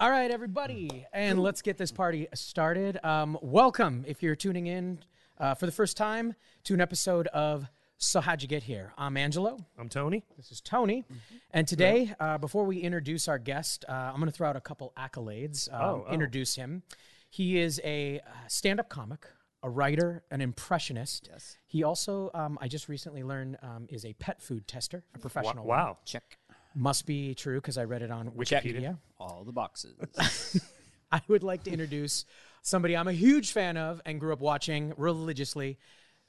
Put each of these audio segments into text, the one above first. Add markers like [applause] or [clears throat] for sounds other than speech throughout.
All right, everybody, and let's get this party started. Um, welcome, if you're tuning in uh, for the first time, to an episode of So How'd You Get Here? I'm Angelo. I'm Tony. This is Tony. And today, uh, before we introduce our guest, uh, I'm going to throw out a couple accolades, um, Oh, oh. introduce him. He is a uh, stand up comic, a writer, an impressionist. Yes. He also, um, I just recently learned, um, is a pet food tester, a professional. one. Wow. Check Must be true because I read it on Check. Wikipedia. all the boxes. [laughs] [laughs] I would like to introduce somebody I'm a huge fan of and grew up watching religiously,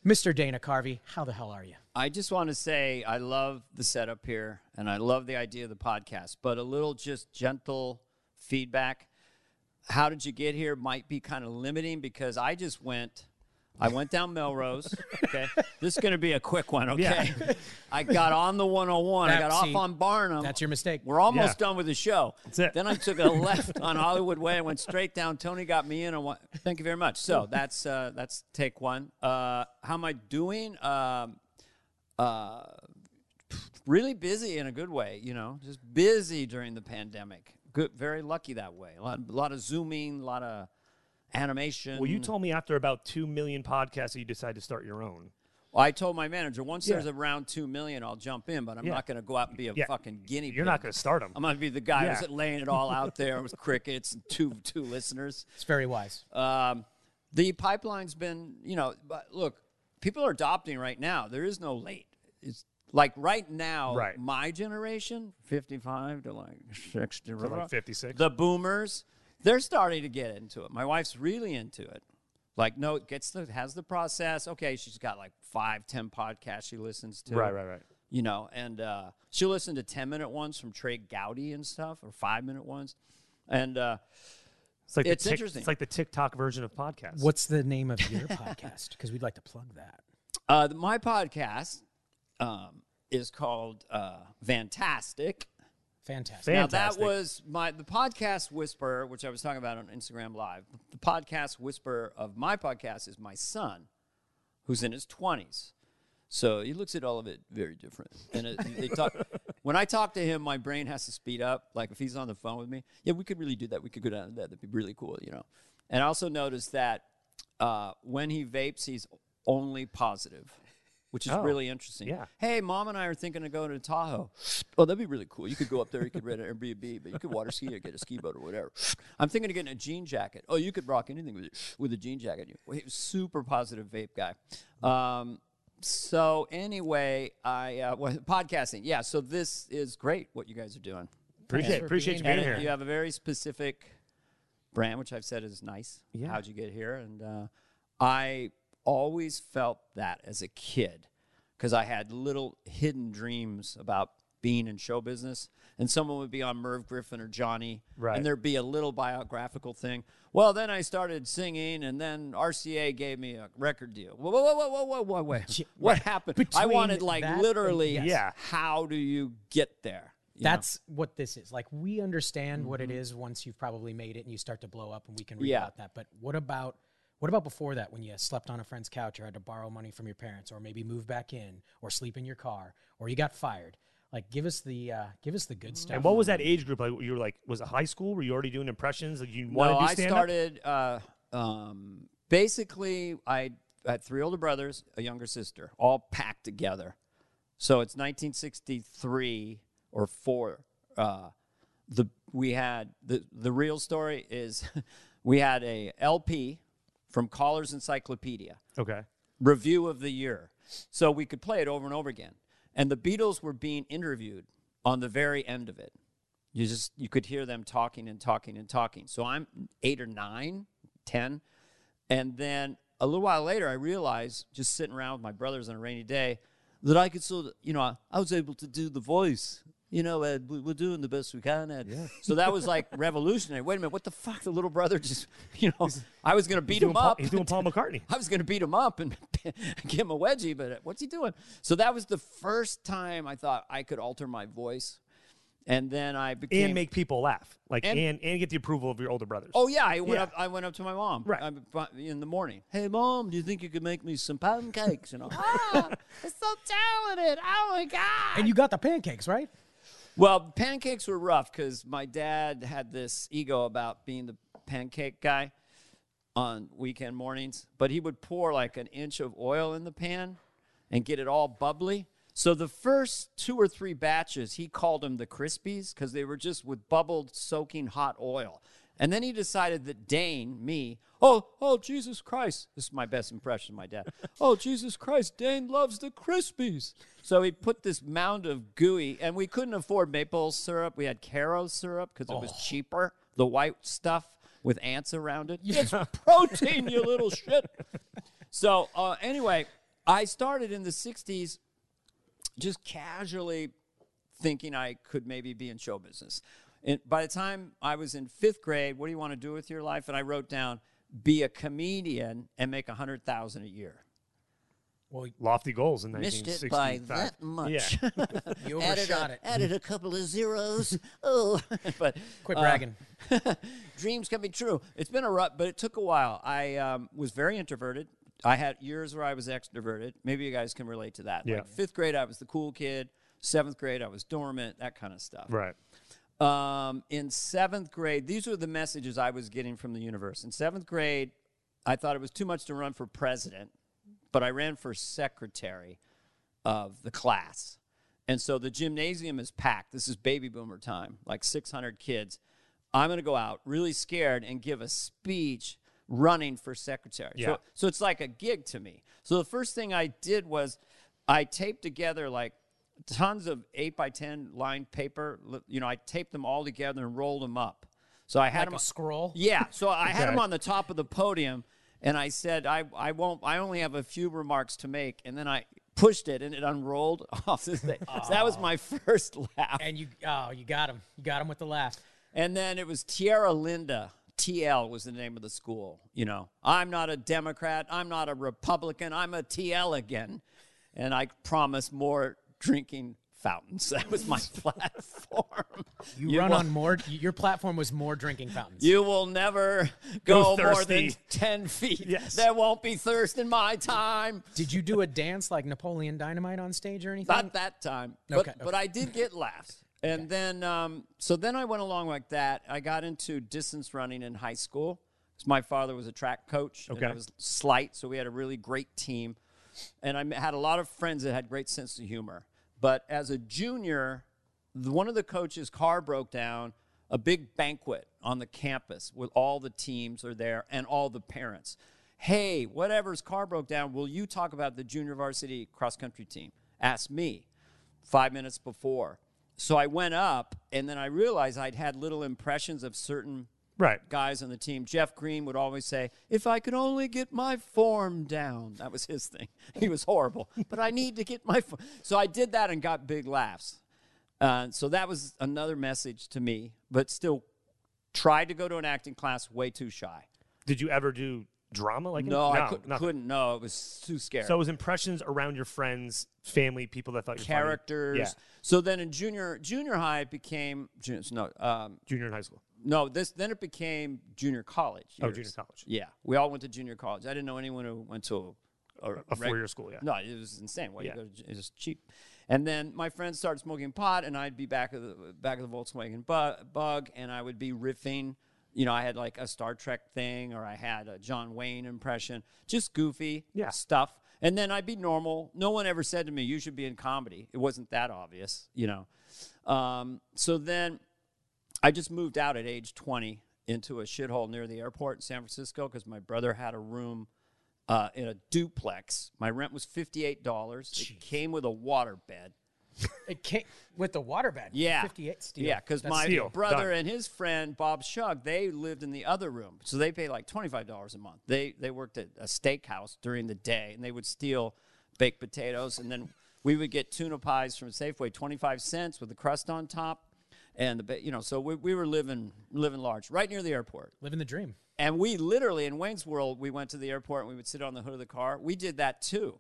Mr. Dana Carvey. How the hell are you? I just want to say I love the setup here and I love the idea of the podcast, but a little just gentle feedback. How did you get here might be kind of limiting because I just went. I went down Melrose. Okay. this is going to be a quick one. Okay. I got on the 101. I got see, off on Barham. That's your mistake. We're almost Yeah. done with the show. That's it. Then I took a [laughs] left on Hollywood Way. I went straight down. Tony got me in. Went, thank you very much. So that's uh, that's take one. Uh, how am I doing? Um, uh, really busy in a good way. You know, just busy during the pandemic. Good, very lucky that way. A lot, a lot of zooming, a lot of animation. Well, you told me after about two million podcasts that you decided to start your own. Well, I told my manager once Yeah. there's around two million, I'll jump in, but I'm Yeah. not going to go out and be a Yeah. fucking guinea pig. You're not going to start them. I'm going to be the guy Yeah. who's laying it all out there with crickets and two two listeners. It's very wise. Um, the pipeline's been, you know, but look, people are adopting right now. There is no late. It's like right now, Right. my generation, 55 to like 60, to like 56. the boomers, they're starting to get into it. My wife's really into it. Like, no, it gets the has the process. Okay, she's got like five, ten podcasts she listens to. Right, right, right. You know, and uh, she'll listen to ten minute ones from Trey Gowdy and stuff, or five minute ones, and uh, It's like It's tic- interesting. It's like the TikTok version of podcasts. What's the name of your [laughs] podcast? Because we'd like to plug that. Uh, the- my podcast um, is called uh, Fantastic. Fantastic. Now that was my the podcast whisper, which I was talking about on Instagram Live. The podcast whisper of my podcast is my son, who's in his twenties. So he looks at all of it very different. And it, they talk, [laughs] when I talk to him, my brain has to speed up. Like if he's on the phone with me, yeah, we could really do that. We could go down to that. That'd be really cool, you know. And I also noticed that uh, when he vapes, he's only positive, which is Oh, really interesting. yeah. Hey, mom and I are thinking of going to Tahoe. [sniffs] Oh, that'd be really cool. You could go up there. You could rent an Airbnb, but you could water ski or get a ski boat or whatever. [sniffs] I'm thinking of getting a jean jacket. Oh, you could rock anything with with a jean jacket. Well, he was super positive vape guy. Um, so anyway, I uh, [laughs] well, podcasting. Yeah. So this is great. What you guys are doing. appreciate for appreciate you being being here. you have a very specific brand, which I've said is nice. Yeah. How'd you get here? And uh, I always felt that as a kid because I had little hidden dreams about being in show business. And someone would be on Merv Griffin or Johnny, Right. and there'd be a little biographical thing. Well, then I started singing, and then RCA gave me a record deal. Whoa, whoa, whoa, whoa, whoa, whoa, wait. What happened? I wanted like that and- literally, yes. Yeah. how do you get there? You know? That's what this is. Like we understand what it mm-hmm. is once you've probably made it and you start to blow up, and we can read Yeah. about that. But what about what about before that when you slept on a friend's couch or had to borrow money from your parents, or maybe move back in, or sleep in your car, or you got fired? Like give us the uh, give us the good stuff. and what was that age group like? You were like, was it high school? Were you already doing impressions? Like you wanted no, to do I stand up? I started. Uh, um, basically, I had three older brothers, a younger sister, all packed together. So it's 1963 or four. Uh, the we had the the real story is [laughs] we had a LP from Collier's Encyclopedia Okay. review of the year. So we could play it over and over again. And the Beatles were being interviewed on the very end of it. You just you could hear them talking and talking and talking. So I'm eight or nine, ten, and then a little while later, I realized just sitting around with my brothers on a rainy day that I could of, you know, I was able to do the voice. You know, Ed, we- we're doing the best we can, Ed. [laughs] So that was like revolutionary. Wait a minute, what the fuck? The little brother just, [laughs] you know, [laughs] I was going to beat him Paul, up. he's doing Paul McCartney. I was going to beat him up and give him a wedgie, but what's he doing? So that was the first time I thought I could alter my voice. And then I became. and make people laugh, like And- and, and get the approval of your older brothers. Oh yeah, I went Yeah. up. I went up to my mom. Right. I- in the morning. Hey mom, do you think you could make me some pancakes? You know, ah, it's so talented. Oh my god. and you got the pancakes right. Well, pancakes were rough because my dad had this ego about being the pancake guy on weekend mornings, but he would pour like an inch of oil in the pan and get it all bubbly. So the first two or three batches, he called them the Krispies because they were just with bubbled, soaking hot oil. And then he decided that Dane, me, oh, oh, Jesus Christ, this is my best impression of my dad. [laughs] oh, Jesus Christ, Dane loves the Krispies. So he put this mound of gooey, and we couldn't afford maple syrup. We had Karo syrup because it was cheaper, the white stuff with ants around it. It's protein, you little [laughs] shit. So uh, anyway, I started in the 60s just casually thinking I could maybe be in show business. And by the time I was in fifth grade, what do you want to do with your life? And I wrote down, be a comedian and make a hundred thousand a year. Well, Lofty goals in Missed 1965. it by that much. Yeah. [laughs] you added, overshot a, it. added a couple of zeros. [laughs] Oh, [laughs] but Quit uh, bragging. dreams can be true. It's been a rut, but it took a while. I um, was very introverted. I had years where I was extroverted. Maybe you guys can relate to that. Yeah. Like fifth grade, I was the cool kid. Seventh grade, I was dormant. That kind of stuff. Right. Um, in seventh grade, these were the messages I was getting from the universe. In seventh grade, I thought it was too much to run for president, but I ran for secretary of the class. And so the gymnasium is packed. This is baby boomer time, like 600 kids. I'm going to go out really scared and give a speech running for secretary. Yeah. So, so it's like a gig to me. So the first thing I did was I taped together like tons of 8 by 10 lined paper. You know, I taped them all together and rolled them up. So I had Like them a scroll. yeah, so I had them on the top of the podium, and I said, I, I won't, I only have a few remarks to make, and then I pushed it, and it unrolled [laughs] off the stage. So that was my [laughs] first laugh. And you, oh, you got him. You got him with the laugh. And then it was Tierra Linda. TL was the name of the school. You know, I'm not a Democrat. I'm not a Republican. I'm a TL again. And I promise more drinking fountains. [laughs] That was my [laughs] platform. You, You run will- on more. Your platform was more drinking fountains. You will never go, Go more than 10 feet. Yes. There won't be thirst in my time. Did you do a dance like Napoleon Dynamite on stage or anything? Not that time. But, Okay, but I did get laughs. [laughs] And then, um, so then I went along like that. I got into distance running in high school. my father was a track coach. And I was slight, so we had a really great team. And I had a lot of friends that had great sense of humor. But as a junior, one of the coaches' car broke down. A big banquet on the campus with all the teams are there and all the parents. Hey, whatever's car broke down, will you talk about the junior varsity cross country team? Ask me five minutes before. So I went up, and then I realized I'd had little impressions of certain Right. guys on the team. Jeff Green would always say, "If I could only get my form down." That was his thing. [laughs] He was horrible, but I need to get my. Form. So I did that and got big laughs. Uh, so that was another message to me, but still tried to go to an acting class. Way too shy. Did you ever do drama? Like No, I could, couldn't. No, it was too scary. So it was impressions around your friends, family, people that thought you characters. Yeah. So then in junior junior high, it became junior, no um, Junior in high school. No this then it became junior college. Oh, junior college. Yeah, we all went to junior college. I didn't know anyone who went to a, a, A reg- four year school, yeah. No, it was insane. Why Yeah. you go to, it was cheap. And then my friends started smoking pot, and I'd be back of the back of the Volkswagen bu- Bug, and I would be riffing. You know, I had like a Star Trek thing, or I had a John Wayne impression, just goofy Yeah. stuff. And then I'd be normal. No one ever said to me, "You should be in comedy." It wasn't that obvious, you know. Um, so then I just moved out at age 20 into a shithole near the airport in San Francisco because my brother had a room uh, in a duplex. My rent was $58. It came with a water bed. It came with the waterbed. Yeah. 58 steel. Yeah, because my steel. brother Done. and his friend Bob Shug, they lived in the other room, so they paid like twenty five dollars a month. They they worked at a steakhouse during the day, and they would steal baked potatoes, and then we would get tuna pies from Safeway, twenty five cents with the crust on top, and the you know, so we, we were living living large, right near the airport. living the dream. And we literally in Wayne's World, we went to the airport and we would sit on the hood of the car. We did that too.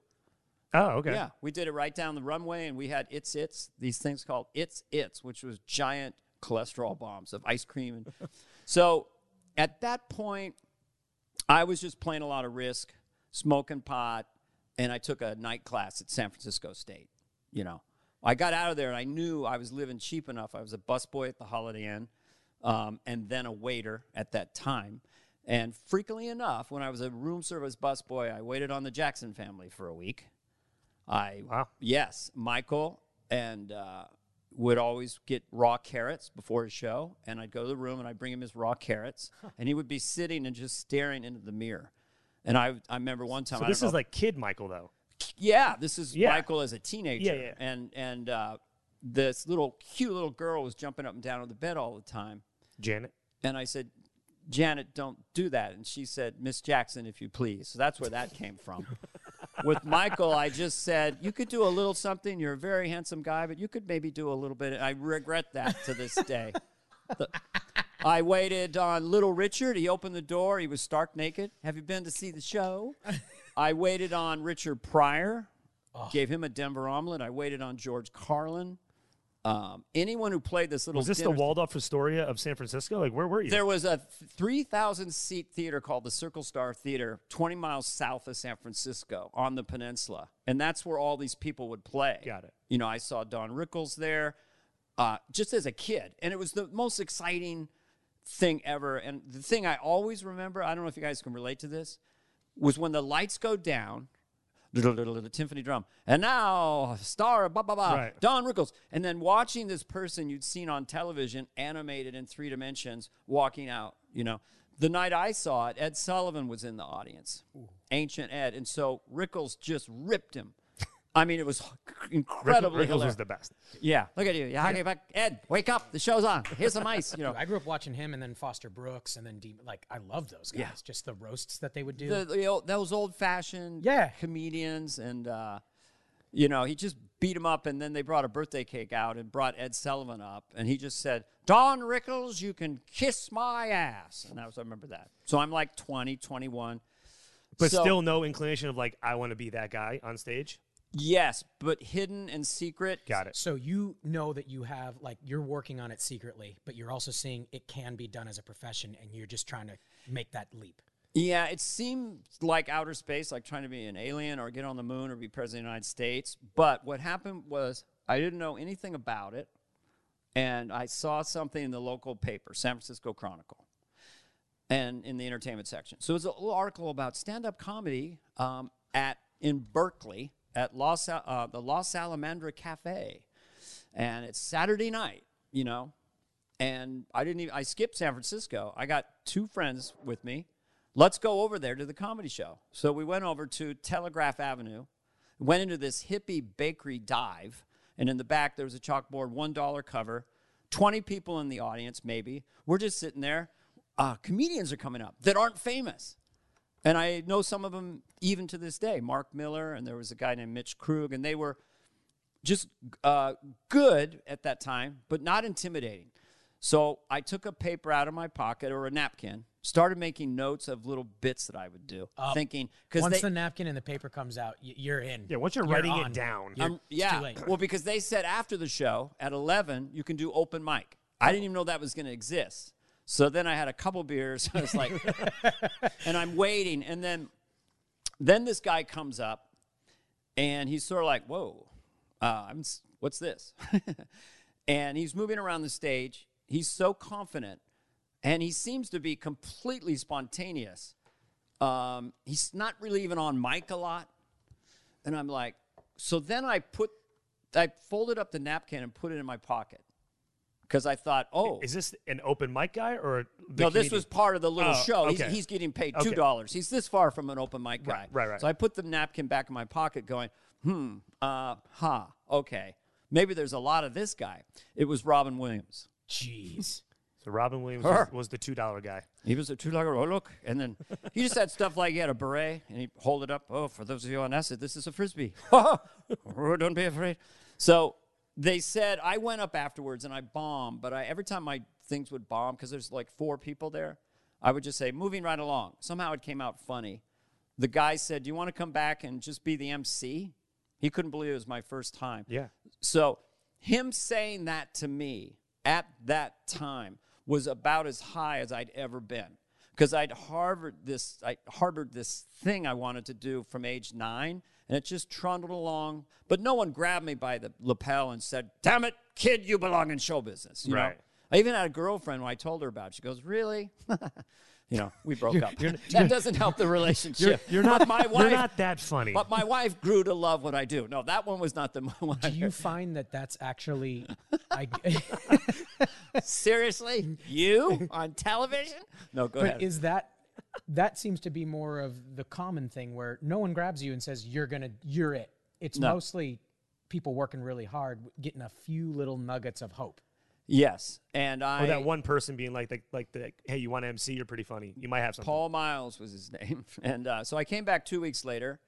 Oh, okay. Yeah, we did it right down the runway, and we had It's It's, these things called It's It's, which was giant cholesterol bombs of ice cream. And [laughs] so at that point, I was just playing a lot of risk, smoking pot, and I took a night class at San Francisco State, you know. I got out of there and I knew I was living cheap enough. I was a busboy at the Holiday Inn um, and then a waiter at that time. And frequently enough, when I was a room service busboy, I waited on the Jackson family for a week. I Wow. yes, Michael and uh, would always get raw carrots before his show, and I'd go to the room and I'd bring him his raw carrots, and he would be sitting and just staring into the mirror. And I I remember one time So I this is know- like kid Michael though. Yeah, this is Yeah. Michael as a teenager. Yeah, yeah. And and uh, this little cute little girl was jumping up and down on the bed all the time. Janet. And I said, Janet, don't do that. And she said, Miss Jackson, if you please. So that's where that came from. [laughs] With Michael, I just said, you could do a little something. You're a very handsome guy, but you could maybe do a little bit. I regret that to this day. The- I waited on Little Richard. He opened the door. He was stark naked. Have you been to see the show? I waited on Richard Pryor. Gave him a Denver omelet. I waited on George Carlin. Um, anyone who played this little Was this the Waldorf Astoria of San Francisco? Like where were you? there was a 3,000 seat theater called the Circle Star Theater, 20 miles south of San Francisco on the peninsula. And that's where all these people would play. Got it. You know, I saw Don Rickles there uh, just as a kid. And it was the most exciting thing ever. And the thing I always remember, I don't know if you guys can relate to this, was when the lights go down. The timpani drum, and now star blah blah blah, Right. Don Rickles, and then watching this person you'd seen on television, animated in three dimensions, walking out. You know, the night I saw it, Ed Sullivan was in the audience, Ancient Ed, and so Rickles just ripped him. I mean, it was incredibly Rickles hilarious. was the best. Yeah, look at you. Yeah, okay, back. Ed, wake up. The show's on. Here's some ice. You know, [laughs] I grew up watching him and then Foster Brooks and then Deep. Like I love those guys. Yeah. Just the roasts that they would do. the, the old, those old fashioned Yeah. comedians and uh, you know he just beat him up and then they brought a birthday cake out and brought ed sullivan up and he just said don rickles you can kiss my ass and that was i remember that so i'm like 20 21 But So- still no inclination of like I want to be that guy on stage. Yes but hidden and secret Got it. so you know that you have like you're working on it secretly, but you're also seeing it can be done as a profession, and you're just trying to make that leap. Yeah, it seemed like outer space, like trying to be an alien or get on the moon or be president of the United States. But what happened was I didn't know anything about it. And I saw something in the local paper, San Francisco Chronicle, and in the entertainment section. So it was a little article about stand up comedy um, at in Berkeley at Los, uh, the Los Salamandra Cafe. And it's Saturday night, you know, and I didn't even I skipped San Francisco. I got two friends with me. Let's go over there to the comedy show. So we went over to Telegraph Avenue, went into this hippie bakery dive, and in the back there was a chalkboard, one dollar cover, twenty people in the audience, maybe. We're just sitting there. Uh, comedians are coming up that aren't famous. And I know some of them even to this day. Mark Miller, and there was a guy named Mitch Krug, and they were just uh, good at that time, but not intimidating. So I took a paper out of my pocket or a napkin, started making notes of little bits that I would do, thinking because Once they, the napkin and the paper comes out, y- you're in. Yeah, once you're writing it down. You're- um, it's yeah, too late. well, because they said after the show at eleven you can do open mic. I didn't even know that was going to exist. So then I had a couple beers. [laughs] I was like, [laughs] and I'm waiting, and then then this guy comes up, and he's sort of like, "Whoa, uh, I'm, what's this?" [laughs] and he's moving around the stage. He's so confident, and he seems to be completely spontaneous. Um, he's not really even on mic a lot. And I'm like, so then I put, I folded up the napkin and put it in my pocket because I thought, oh, Is this an open mic guy or no, this was part of the little Oh, show. He's, okay. he's getting paid two dollars. He's this far from an open mic guy. right, right. So I put the napkin back in my pocket, going, hmm, uh, huh, okay, maybe there's a lot of this guy. It was Robin Williams. Jeez. So Robin Williams was, was the two dollar guy. He was a two dollar oh look, and then he just had stuff like he had a beret and he hold it up. Oh, for those of you on acid, this is a frisbee. [laughs] oh, don't be afraid. So they said I went up afterwards and I bombed, but I every time my things would bomb because there's like four people there, I would just say moving right along. Somehow it came out funny. The guy said, "Do you want to come back and just be the MC?" He couldn't believe it was my first time. Yeah. So him saying that to me at that time was about as high as I'd ever been. because I'd harbored this I harbored this thing I wanted to do from age nine, and it just trundled along. But no one grabbed me by the lapel and said, "Damn it, kid, you belong in show business." You know? Right. I even had a girlfriend when I told her about it. She goes, "Really?" [laughs] you know, we broke up. you're- [laughs] that doesn't help the [laughs] relationship. You're But not. my You're not that funny. But my wife grew to love what I do. No, that one was not the one. Do you find that that's actually? I, Seriously, you on television? No, go but ahead. is that that seems to be more of the common thing where no one grabs you and says you're gonna you're it. It's No. mostly people working really hard, getting a few little nuggets of hope. yes, and I. or that one person being like, like, like, the, hey, you want to MC? You're pretty funny. You might have something. Paul Miles was his [laughs] name. And uh, so I came back two weeks later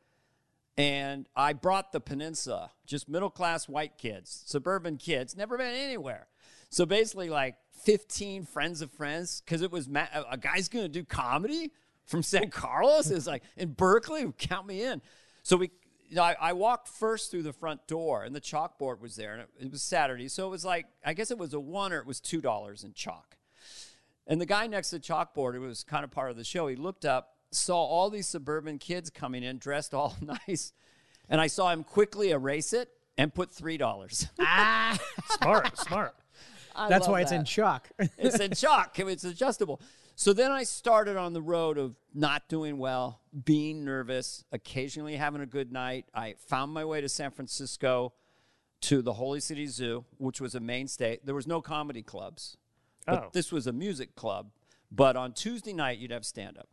and I brought the peninsula, just middle class white kids, suburban kids, never been anywhere. So basically, like 15 friends of friends, because it was ma- a- a guy's going to do comedy from San Carlos. It's like in Berkeley, count me in. So we, you know, I, I walked first through the front door, and the chalkboard was there, and it, it was Saturday, so it was like I guess it was a one or it was two dollars in chalk. And the guy next to the chalkboard, who was kind of part of the show, he looked up, saw all these suburban kids coming in dressed all [laughs] nice, and I saw him quickly erase it and put three dollars. ah, [laughs] smart, smart. That's why it's in chalk. [laughs] it's in chalk. It's adjustable. So then I started on the road of not doing well, being nervous, occasionally having a good night. I found my way to San Francisco to the Holy City Zoo, which was a mainstay. There was no comedy clubs, but Oh. this was a music club. But on Tuesday night, you'd have stand up.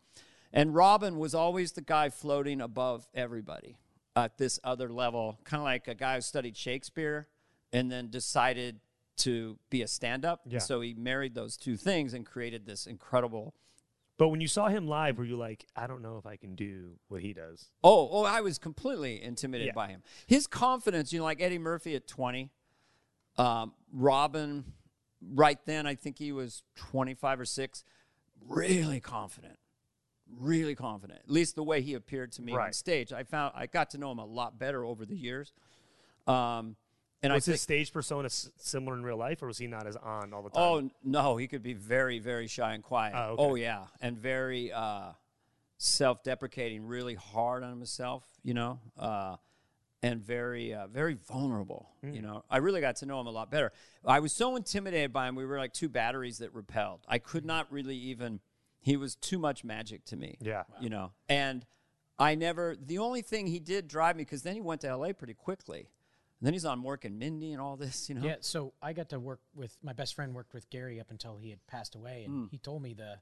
And Robin was always the guy floating above everybody at this other level, kind of like a guy who studied Shakespeare and then decided to be a stand up. Yeah. So he married those two things and created this incredible. But when you saw him live, were you like, I don't know if I can do what he does? Oh, oh, I was completely intimidated Yeah. by him. His confidence, you know, like Eddie Murphy at 20, um, Robin, right then, I think he was 25 or 6, really confident. Really confident. At least the way he appeared to me on stage. I found I got to know him a lot better over the years. Um, and Was I his stage persona similar in real life, or was he not as on all the time? Oh no, he could be very, very shy and quiet. Oh, okay. yeah, and very uh, self-deprecating, really hard on himself. You know, uh, and very, uh, very vulnerable. Hmm. You know, I really got to know him a lot better. I was so intimidated by him. We were like two batteries that repelled. I could not really even. He was too much magic to me. Yeah. you know, and I never. The only thing he did drive me because then he went to L.A. pretty quickly. And then he's on Mork and Mindy and all this. You know. Yeah, so I got to work with my best friend worked with Garry up until he had passed away, and he told me the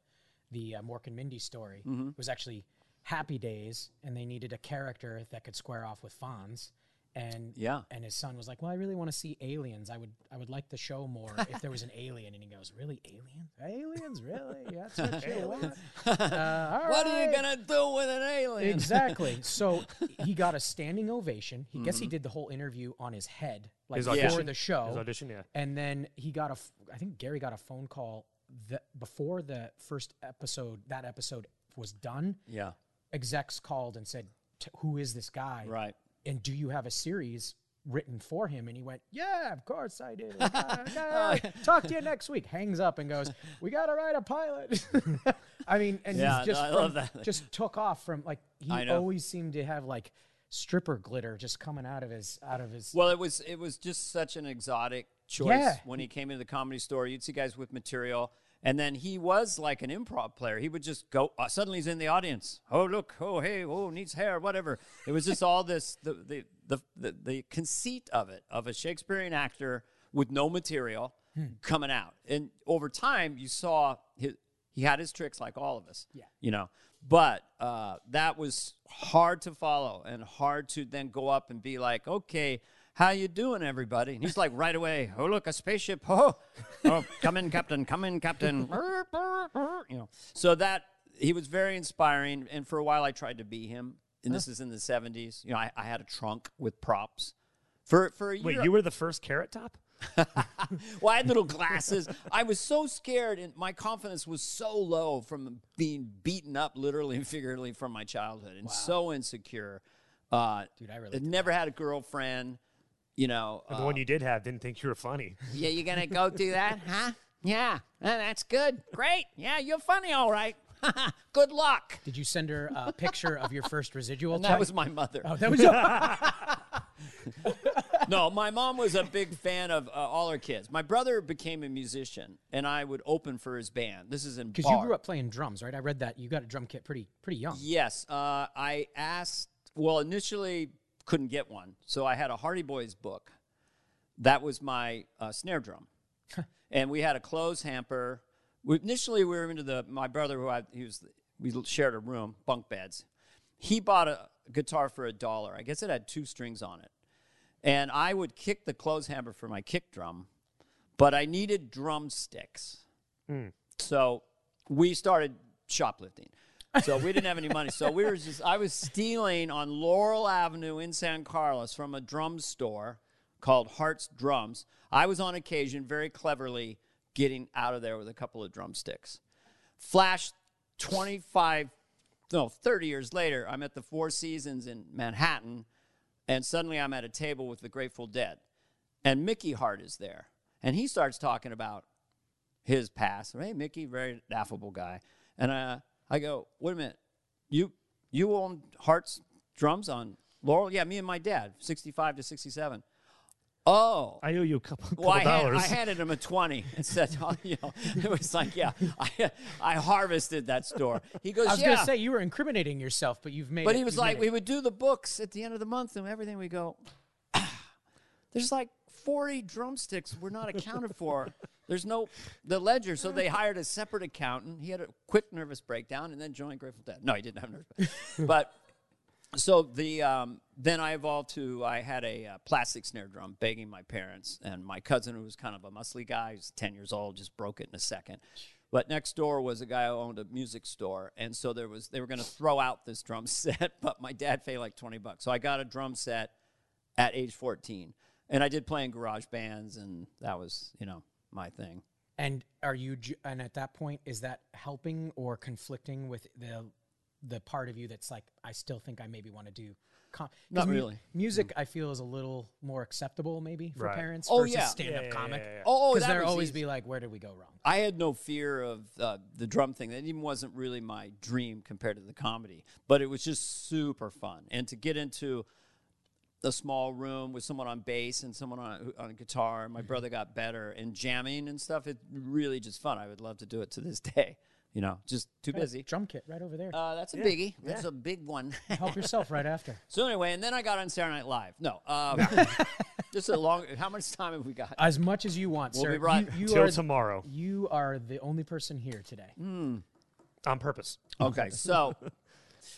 the uh, Mork and Mindy story It was actually Happy Days, and they needed a character that could square off with Fonz. And Yeah. and his son was like, "Well, I really want to see aliens. I would I would like the show more if there was an alien." And he goes, "Really, aliens? Aliens? Really? That's what you want? [laughs] Uh, all What are you gonna do with an alien? Exactly. [laughs] So he got a standing ovation. He guess he did the whole interview on his head, like His before audition? the show. His audition, yeah. And then he got a, f- I think Garry got a phone call that before the first episode, that episode was done. Yeah. Execs called and said, "T- "Who is this guy? Right. And do you have a series written for him?" And he went, "Yeah, of course I do. [laughs] Okay, oh, Talk to you next week." Hangs up and goes, [laughs] "We got to write a pilot." [laughs] I mean, and Yeah, he's just no, I from- love that. just took off from like he always seemed to have like stripper glitter just coming out of his out of his. Well, it was it was just such an exotic choice Yeah. when he came into the comedy store. You'd see guys with material, and then he was like an improv player. He would just go. Uh, suddenly, he's in the audience. Oh, look! Oh, hey! Oh, needs hair. Whatever. It was just all this the the the the, the conceit of it of a Shakespearean actor with no material coming out, and over time, you saw his. He had his tricks like all of us. Yeah. You know, but uh, that was hard to follow and hard to then go up and be like, okay, how you doing, everybody? And he's like, right away, oh look, a spaceship. Oh, oh, come in, captain. Come in, captain. [laughs] you know, so that he was very inspiring. And for a while, I tried to be him. And this is in the '70s. You know, I, I had a trunk with props. For for a year, Wait, you were the first Carrot Top? [laughs] well, I had little glasses. I was so scared, and my confidence was so low from being beaten up, literally and figuratively, from my childhood, and so insecure. Uh, Dude, I really never had a girlfriend. You know, Or uh, the one you did have didn't think you were funny. Yeah, you're gonna go do that, [laughs] huh? Yeah, uh, that's good. Great. Yeah, you're funny, all right. [laughs] Good luck. Did you send her a picture of your first residual check? that was my mother. oh, that was [laughs] no, my mom was a big fan of uh, all her kids. My brother became a musician, and I would open for his band. This is in because you grew up playing drums, right? I read that you got a drum kit pretty pretty young. Yes, uh, I asked. Well, initially couldn't get one, so I had a Hardy Boys book. That was my uh, snare drum, and we had a clothes hamper. We, initially, we were into the. My brother, who I, he was, we shared a room, bunk beds. He bought a guitar for a dollar. I guess it had two strings on it, and I would kick the clothes hamper for my kick drum, but I needed drumsticks. So we started shoplifting. So we didn't have any money. So we were just I was stealing on Laurel Avenue in San Carlos from a drum store called Hart's Drums. I was on occasion very cleverly getting out of there with a couple of drumsticks. Flash 25 no, 30 years later, I'm at the Four Seasons in Manhattan and suddenly I'm at a table with the Grateful Dead. And Mickey Hart is there. And he starts talking about his past. Hey, Mickey, very affable guy. And uh, I go, wait a minute, you you own Hart's drums on Laurel? Yeah, me and my dad, 65 to 67. Oh. I owe you a couple, couple Well, I, had, dollars. I handed him a 20 and said, oh, you know, [laughs] it was like, yeah, [laughs] I, I harvested that store. He goes, I was yeah. gonna say you were incriminating yourself, but you've made. But it- he was you've like, we it. would do the books at the end of the month and everything. We go, [clears throat] there's like 40 drumsticks we're not accounted for. There's no the ledger, so they hired a separate accountant. He had a quick nervous breakdown and then joined Grateful Dead. No, he didn't have nervous, but so the um, then I evolved to I had a uh, plastic snare drum begging my parents and my cousin who was kind of a muscly guy, he's 10 years old, just broke it in a second. But next door was a guy who owned a music store, and so there was they were going to throw out this drum [laughs] set, but my dad paid like 20 bucks. So I got a drum set at age 14. And I did play in garage bands and that was, you know, my thing. And are you? And at that point, is that helping or conflicting with the the part of you that's like, I still think I maybe want to do. Com-. 'cause Not mu- really. Music, I feel, is a little more acceptable maybe for Right. parents Oh, versus yeah. stand-up Yeah, yeah, comic. yeah, yeah. Oh, Because that there was always easy. be like, where did we go wrong? I had no fear of uh, the drum thing. That even wasn't really my dream compared to the comedy, but it was just super fun. And to get into a small room with someone on bass and someone on, on guitar, Mm-hmm. my brother got better and jamming and stuff. It's really just fun. I would love to do it to this [laughs] day. You know, just too busy. Drum kit right over there. Uh, that's a biggie. That's a big one. Help yourself right after. [laughs] so anyway, and then I got on Saturday Night Live. No, um, [laughs] just a long. How much time have we got? As much as you want, We'll sir. be right you, you Till tomorrow you are the only person here today. Mm. on purpose. Okay, so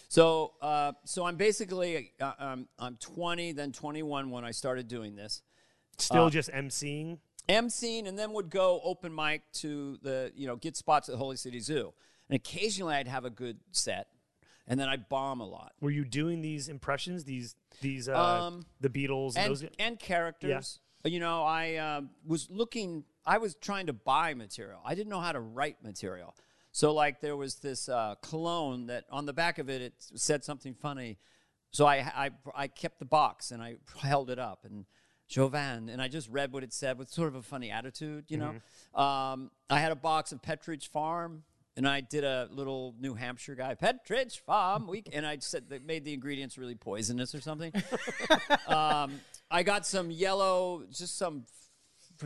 so uh, so I'm basically uh, um, I'm 20, then 21 when I started doing this, Still Uh, just emceeing. emceeing, and then would go open mic to the you know get spots at the Holy City Zoo, and occasionally I'd have a good set, and then I'd bomb a lot. Were you doing these impressions? These these uh, Um, the Beatles and, and, those? and characters. You know, I uh, was looking. I was trying to buy material. I didn't know how to write material. So, like, there was this uh, cologne that on the back of it it said something funny. So I, I I kept the box and I held it up and Jovan and I just read what it said with sort of a funny attitude. You know, um, I had a box of Pepperidge Farm. And I did a little New Hampshire guy, Pepperidge Farm week, and I said that made the ingredients really poisonous or something. [laughs] Um, I got some yellow, just some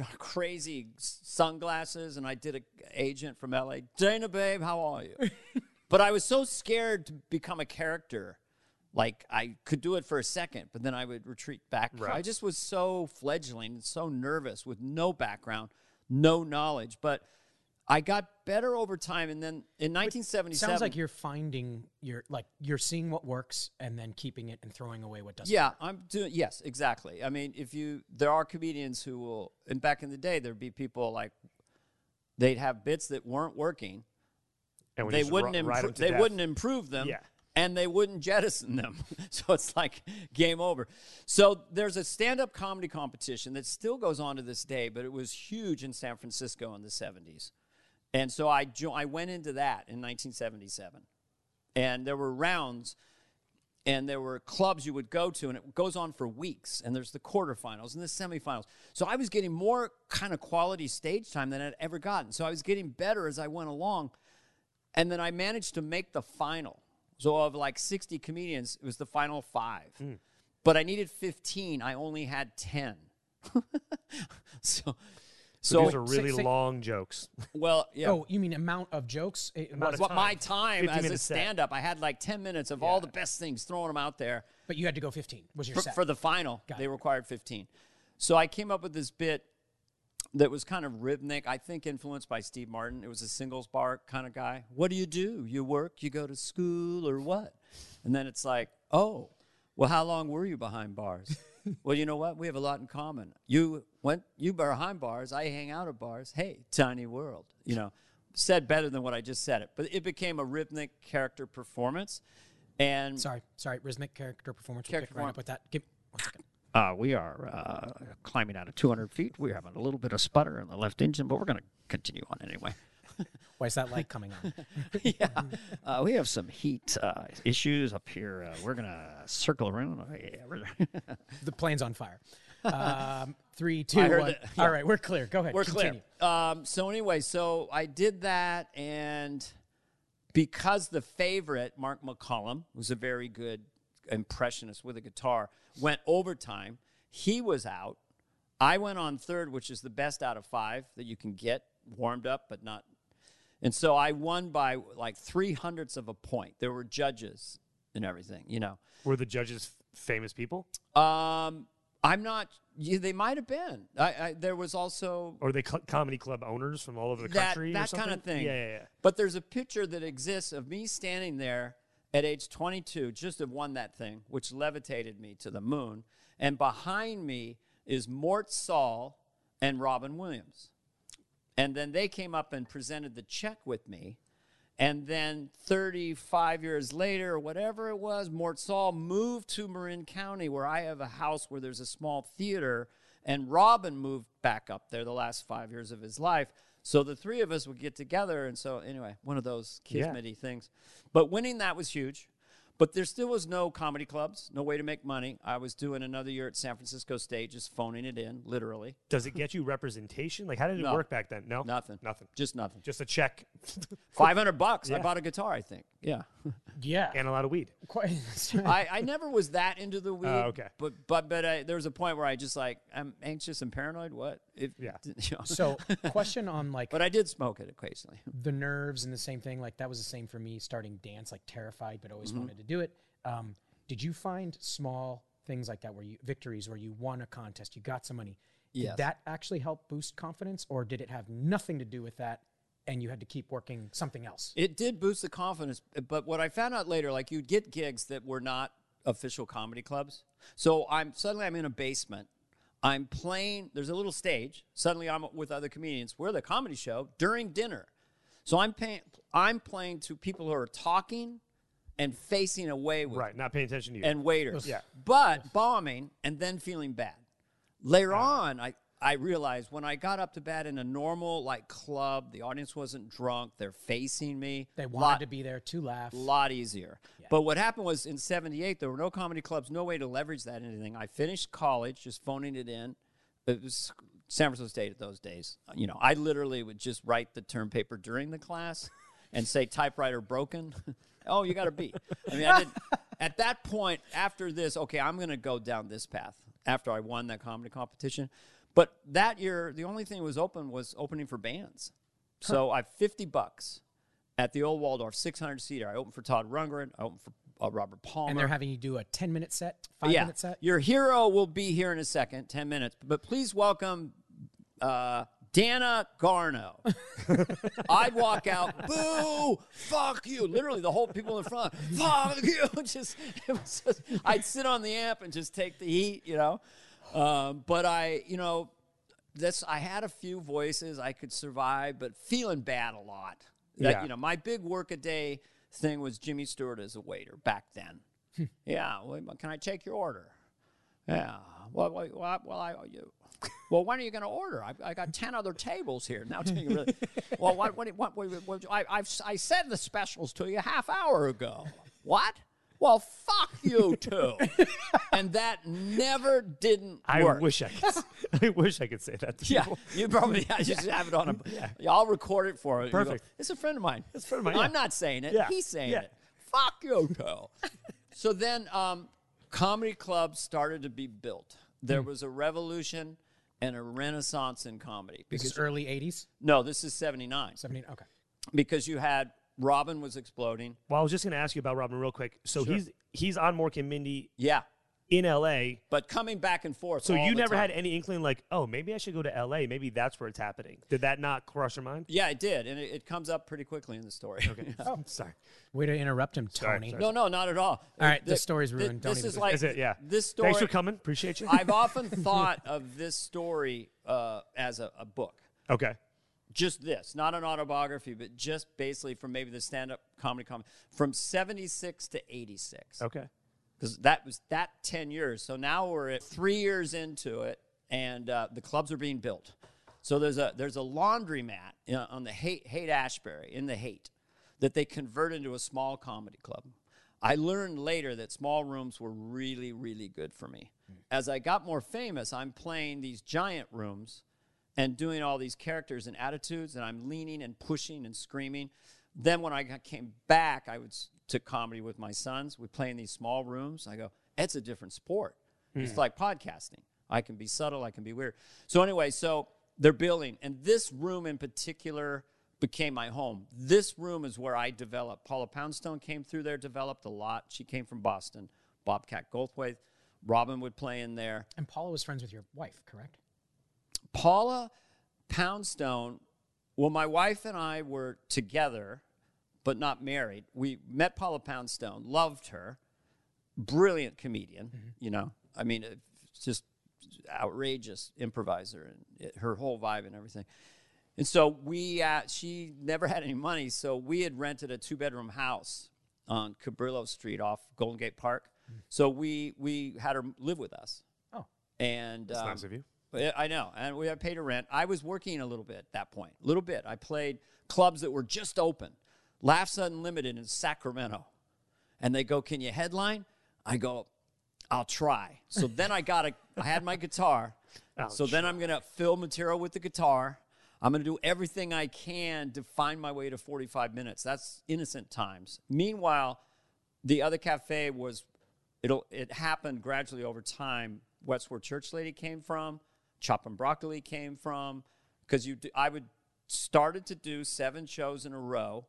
[laughs] crazy sunglasses, and I did a agent from LA. Dana, babe, how are you? [laughs] but I was so scared to become a character. Like I could do it for a second, but then I would retreat back. Right. I just was so fledgling and so nervous with no background, no knowledge. But I got better over time, and then in 1977, Sounds like you're finding your like you're seeing what works and then keeping it and throwing away what doesn't. Yeah, I'm doing. Yes, exactly. I mean, if you, there are comedians who will, and back in the day, there'd be people like, they'd have bits that weren't working. and we They wouldn't. ri- Impro- to they death. wouldn't improve them. Yeah. And they wouldn't jettison them. [laughs] so it's like game over. So there's a stand-up comedy competition that still goes on to this day, but it was huge in San Francisco in the 70s. And so I jo- I went into that in 1977. And there were rounds and there were clubs you would go to, and it goes on for weeks. And there's the quarterfinals and the semifinals. So I was getting more kind of quality stage time than I'd ever gotten. So I was getting better as I went along. and then I managed to make the final. So of like 60 comedians, it was the final five. Hmm. But I needed 15. I only had 10. [laughs] so, So so these are really say- say- long jokes. [laughs] well, yeah. Oh, you mean amount of jokes? It- Amount was- of what time. my time as a stand up, I had like 10 minutes of all the best things, throwing them out there. but you had to go 15. Was your for, set? for the final. Got they it. required 15. So I came up with this bit that was kind of rhythmic, I think influenced by Steve Martin. It was a singles bar kind of guy. What do you do? You work, you go to school, or what? And then it's like, oh, well, how long were you behind bars? Well, you know what? We have a lot in common. You went, you were behind bars. I hang out at bars. Hey, tiny world. You know, said better than what I just said it, but it became a rhythmic character performance. And sorry, sorry. Rhythmic character performance. We'll Character pick right up with that. Give one second. Uh, we are uh, climbing out of 200 feet. We're having a little bit of sputter in the left engine, but we're going to continue on anyway. [laughs] Why is that light coming on? [laughs] yeah. Uh, we have some heat uh, issues up here. Uh, we're going to circle around. Oh, yeah, the plane's on fire. [laughs] Um, three, two, one. that- yeah. right, we're clear. Go ahead. We're continue. clear. Um, so anyway, so I did that, and because the favorite Mark McCollum was a very good impressionist with a guitar, went overtime. He was out. I went on third, which is the best out of five that you can get warmed up, but not. And so I won by like three hundredths of a point. There were judges and everything, you know. Were the judges f- famous people? Um, I'm not. Yeah, they might have been. I, I, there was also Or they cl- comedy club owners from all over the that, country? or that kind of thing. Yeah, yeah, yeah. But there's a picture that exists of me standing there at age 22, just have won that thing, which levitated me to the moon. And behind me is Mort Sahl and Robin Williams. And then they came up and presented the check with me. And then 35 years later, or whatever it was, Mort Sahl moved to Marin County, where I have a house where there's a small theater. And Robin moved back up there the last five years of his life. So the three of us would get together. And so, anyway, one of those Yeah. things. But winning that was huge. But there still was no comedy clubs, no way to make money. I was doing another year at San Francisco State, just phoning it in, literally. Does it get you representation? Like, how did it No. work back then? No, Nothing. nothing. Just nothing. Just a check [laughs] 500 bucks. I bought a guitar, I think. Yeah. Yeah. and a lot of weed. Quite. [laughs] I, I never was that into the weed. Oh, okay. But but but I, there was a point where I just like I'm anxious and paranoid. What? If, Yeah. [laughs] you know. so, question on like but I did smoke it occasionally. [laughs] the nerves and the same thing. Like that was the same for me starting dance, like terrified, but always Mm-hmm. wanted to do it. Um, did you find small things like that where you victories where you won a contest, you got some money? Yes. Did that actually help boost confidence, or did it have nothing to do with that, and you had to keep working something else? It did boost the confidence, but what I found out later, like you'd get gigs that were not official comedy clubs. So I'm suddenly I'm in a basement. I'm playing. There's a little stage. Suddenly I'm with other comedians. We're the comedy show during dinner. So I'm paying. I'm playing to people who are talking and facing away with Right, not paying attention to you. and waiters. Yeah. But bombing and then feeling bad. Later on, I, I realized when I got up to bat in a normal like club, the audience wasn't drunk, they're facing me. They wanted lot, to be there to laugh. A lot easier. But what happened was in 78, there were no comedy clubs, no way to leverage that anything. I finished college, just phoning it in. It was San Francisco State at those days. You know, I literally would just write the term paper during the class and say typewriter broken. [laughs] oh, you got a B. I mean, I did. [laughs] At that point, after this, okay, I'm going to go down this path after I won that comedy competition. But that year, the only thing that was open was opening for bands. So I 50 bucks at the old Waldorf, 600 seater. I opened for Todd Rundgren. I opened for uh, Robert Palmer. and they're having you do a 10 minute set, five yeah, minute set. your hero will be here in a second, 10 minutes. But please welcome uh, Dana Garno. [laughs] I'd walk out, boo, fuck you. Literally, the whole people in front, fuck you. [laughs] Just, it was just, I'd sit on the amp and just take the heat, you know. Um, but I, you know, this I had a few voices I could survive, but feeling bad a lot. That, Yeah. You know, my big work a day thing was Jimmy Stewart as a waiter back then. yeah, well, can I take your order? Yeah. Well, well, well, well I, you, well, when are you going to order? I, I got ten other tables here now. Taking really, [laughs] well, what, what, what, what, what, I, I've, I said the specials to you a half hour ago. What? Well, fuck you too. [laughs] and that never didn't I work. wish I could. [laughs] I wish I could say that. To Yeah, people. [laughs] you probably I just have it on a. Yeah. I'll record it for you. You go, Perfect. it's a friend of mine. It's a friend of mine, I'm yeah. not saying it. Yeah. He's saying Yeah. it. Fuck you, too. so then, um, comedy clubs started to be built. There Hmm. was a revolution and a renaissance in comedy. This Because is early 80s, no, this is '79. 70. Okay. Because you had Robin was exploding. Well, I was just going to ask you about Robin real quick. So he's he's on Mork and Mindy Yeah, in L.A. but coming back and forth. So all you the never time. had any inkling like, oh, maybe I should go to L.A. Maybe that's where it's happening. Did that not cross your mind? Yeah, it did, and it, it comes up pretty quickly in the story. Okay. [laughs] Oh, sorry. Way to interrupt him, Sorry, Tony. sorry. no, no, not at all. All right, Th- this story's th- ruined. Don't This even is like Is it? Yeah. This story. Thanks for coming. Appreciate you. I've often [laughs] thought of this story uh, as a, a book. okay. Just this, not an autobiography, but just basically from maybe the stand-up comedy comedy from '76 to '86. Okay. because that was that 10 years. So now we're at three years into it, and uh, the clubs are being built. So there's a there's a laundromat you know, on the Haight, Haight Ashbury in the Haight that they converted into a small comedy club. I learned later that small rooms were really really good for me. As I got more famous, I'm playing these giant rooms and doing all these characters and attitudes, and I'm leaning and pushing and screaming. Then when I came back, I was to comedy with my sons. We play in these small rooms. I go, it's a different sport. It's hmm. like podcasting. I can be subtle. I can be weird. So anyway, so they're building, and this room in particular became my home. This room is where I developed. Paula Poundstone came through there, developed a lot. She came from Boston. Bobcat Goldthwait. Robin would play in there. And Paula was friends with your wife, correct? Paula Poundstone, well, my wife and I were together, but not married. We met Paula Poundstone, loved her, brilliant comedian, you know. I mean, it's just outrageous improviser and it, her whole vibe and everything. And so we, uh, she never had any money, so we had rented a two bedroom house on Cabrillo Street off Golden Gate Park. So we we had her live with us. Oh. And That's um, nice of you. I know. And we had paid a rent. I was working a little bit at that point. A little bit. I played clubs that were just open. Laughs Unlimited in Sacramento. And they go, Can you headline? I go, I'll try. So then I got a I had my guitar. [laughs] so then I'm gonna fill material with the guitar. I'm gonna do everything I can to find my way to 45 minutes. That's innocent times. Meanwhile, the other cafe was it'll it happened gradually over time. What's where Church Lady came from, Chop and Broccoli came from, because you do, I would started to do seven shows in a row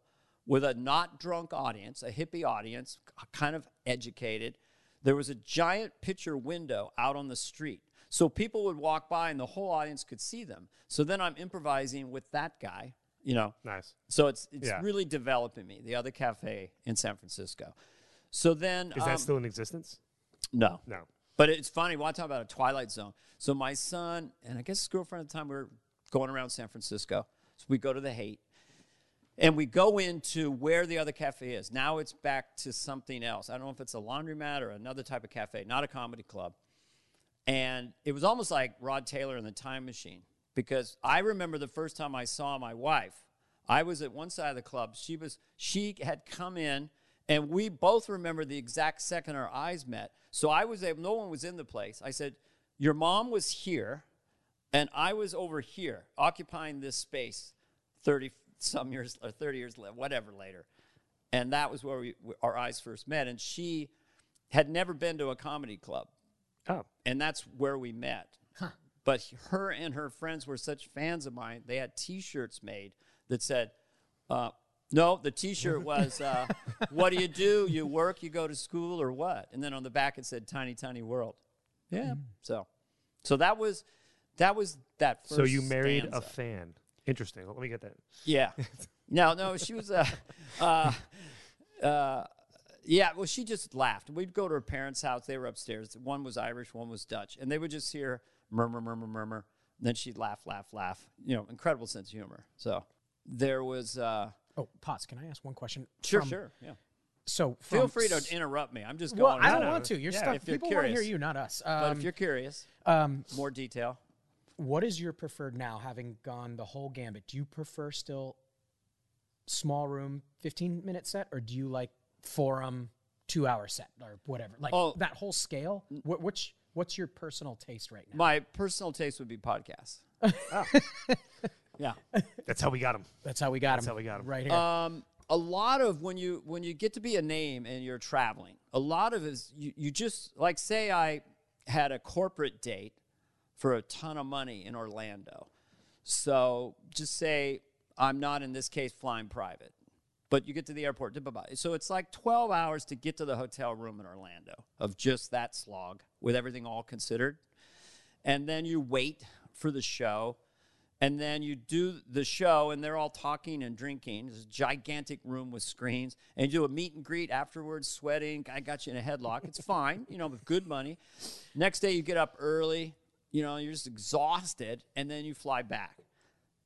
with a not drunk audience, a hippie audience, kind of educated. There was a giant picture window out on the street. So people would walk by and the whole audience could see them. So then I'm improvising with that guy, you know, Nice. so it's it's Yeah. really developing me. The other cafe in San Francisco. So then Is um, that still in existence? no, No. But it's funny. To talk about a twilight zone? So my son and I guess his girlfriend at the time we were going around San Francisco. So we go to the Haight, and we go into where the other cafe is. Now it's back to something else. I don't know if it's a laundromat or another type of cafe, not a comedy club. And it was almost like Rod Taylor in the Time Machine because I remember the first time I saw my wife. I was at one side of the club. She was she had come in, and we both remember the exact second our eyes met. So I was able. No one was in the place. I said, "Your mom was here, and I was over here occupying this space, thirty [laughs] some years or thirty years later, whatever later." And that was where we, our eyes first met. And she had never been to a comedy club Oh. and that's where we met. But her and her friends were such fans of mine. They had T-shirts made that said, uh, "No, the T-shirt [laughs] was, uh, what do you do? You work, you go to school, or what?" And then on the back it said, "Tiny, tiny world." Yeah. So, so that was that was that. First So you married a fan. Interesting. Let me get that. Yeah. No, no, she was uh, [laughs] uh, uh, yeah, well, she just laughed. We'd go to her parents' house. They were upstairs. One was Irish, one was Dutch. And they would just hear murmur, murmur, murmur. And then she'd laugh, laugh, laugh. You know, incredible sense of humor. So there was, uh, Oh, Potts, can I ask one question? sure, From- sure. Yeah. So Feel free to interrupt me. I'm just Well, going. I don't want to. Your yeah, stuff. if you're People want to hear you, not us. But Um, if you're curious, um, more detail. what is your preferred now, having gone the whole gambit? Do you prefer still small room, 15 minute set, or do you like forum, two hour set or whatever. Like Oh. that whole scale. What, which what's your personal taste right now? My personal taste would be podcasts. [laughs] yeah. [laughs] That's how we got him. That's how we got That's him. how we got him. right here. Um, a lot of when you when you get to be a name and you're traveling, a lot of is you, you just like say I had a corporate date for a ton of money in Orlando. So just say I'm not in this case flying private, but you get to the airport. So it's like 12 hours to get to the hotel room in Orlando of just that slog with everything all considered. And then you wait for the show. And then you do the show, and they're all talking and drinking. It's a gigantic room with screens. And you do a meet and greet afterwards, sweating. I got you in a headlock. It's fine, you know, with good money. Next day, you get up early. You know, you're just exhausted, and then you fly back.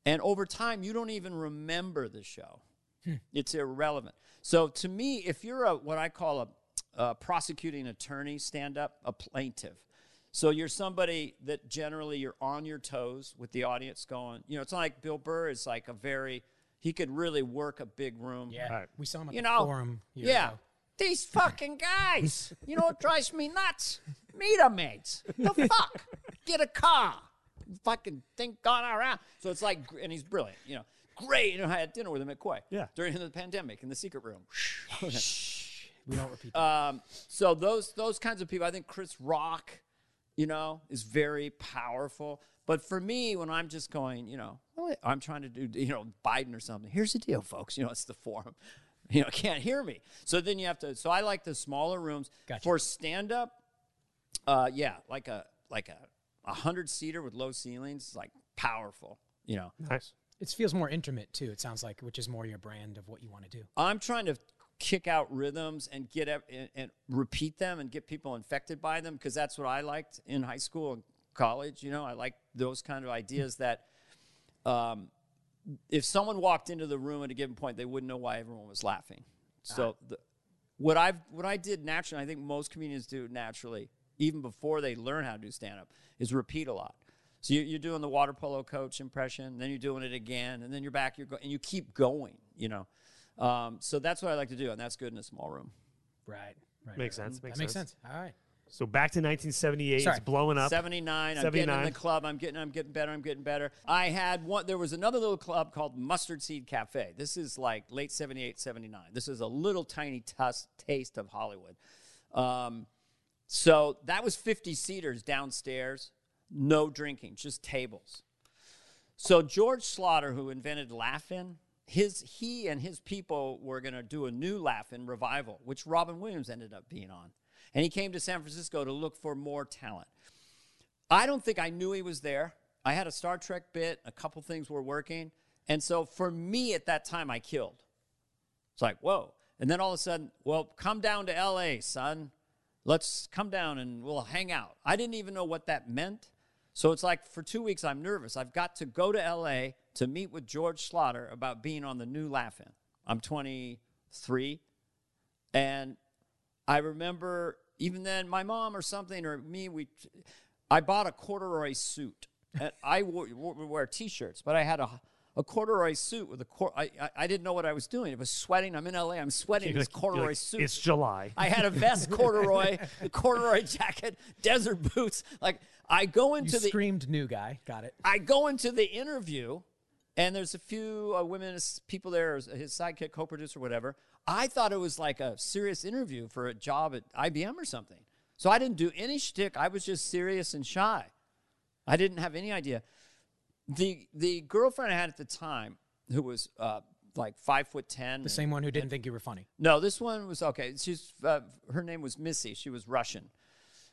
And over time, you don't even remember the show. Hmm. It's irrelevant. So to me, if you're a what I call a, a prosecuting attorney, stand up, a plaintiff. So you're somebody that generally you're on your toes with the audience going. You know, it's not like Bill Burr is like a very he could really work a big room. yeah, Right. we saw him at You the know, forum. years yeah. ago. These fucking [laughs] guys. You know what drives me nuts? Meter mates. The [laughs] fuck? Get a car. Fucking think gone around. So it's like, and he's brilliant. You know, great. You know, I had dinner with him at Koi. Yeah. During the pandemic in the secret room. [laughs] We don't repeat. That. Um, so those those kinds of people, I think Chris Rock, you know, is very powerful. But for me, when I'm just going, you know, I'm trying to do, you know, Biden or something. Here's the deal, folks. You know, it's the forum. [laughs] You know, can't hear me. So then you have to. So I like the smaller rooms Gotcha. for stand up. Uh, yeah, like a like a a hundred seater with low ceilings, like powerful. You know, Nice. it feels more intimate too. It sounds like, which is more your brand of what you want to do. I'm trying to kick out rhythms and get and, and repeat them and get people infected by them because that's what I liked in high school and college. You know, I like those kind of ideas that um, if someone walked into the room at a given point, they wouldn't know why everyone was laughing. So the, what I've what I did naturally, I think most comedians do naturally, even before they learn how to do stand up, is repeat a lot. So you, you're doing the water polo coach impression, then you're doing it again, and then you're back. You're go- and you keep going. You know, um, so that's what I like to do, and that's good in a small room. Right. Right. Makes right, sense, makes that makes sense. sense. All right. So back to 1978. Sorry. It's blowing up. 79. I'm getting in the club. I'm getting. I'm getting better. I'm getting better. I had one. There was another little club called Mustard Seed Cafe. This is like late 78, 79. This is a little tiny tus- taste of Hollywood. Um, so that was 50 seaters downstairs. No drinking, just tables. So George Schlatter, who invented Laugh-In, his he and his people were going to do a new Laugh-In revival, which Robin Williams ended up being on. And he came to San Francisco to look for more talent. I don't think I knew he was there. I had a Star Trek bit, a couple things were working. And so for me at that time, I killed. It's like, whoa. And then all of a sudden, well, come down to LA, son. Let's come down and we'll hang out. I didn't even know what that meant. So it's like for two weeks, I'm nervous. I've got to go to LA to meet with George Schlatter about being on the new Laugh-In. I'm 23. And I remember even then, my mom or something or me, we, I bought a corduroy suit. And I wore, wear t-shirts, but I had a, a corduroy suit with a cor- I, I, I didn't know what I was doing. It was sweating. I'm in LA. I'm sweating. This like- corduroy like, suit. It's July. I had a vest, [laughs] corduroy, the corduroy jacket, desert boots. Like I go You into the screamed new guy. Got it. I go into the interview, and there's a few uh, women, people there, his sidekick, co-producer, whatever. I thought it was like a serious interview for a job at IBM or something. So I didn't do any shtick. I was just serious and shy. I didn't have any idea. The the girlfriend I had at the time, who was uh, like five foot ten, The same one who didn't think you were funny. no, this one was okay. She's uh, her name was Missy. She was Russian.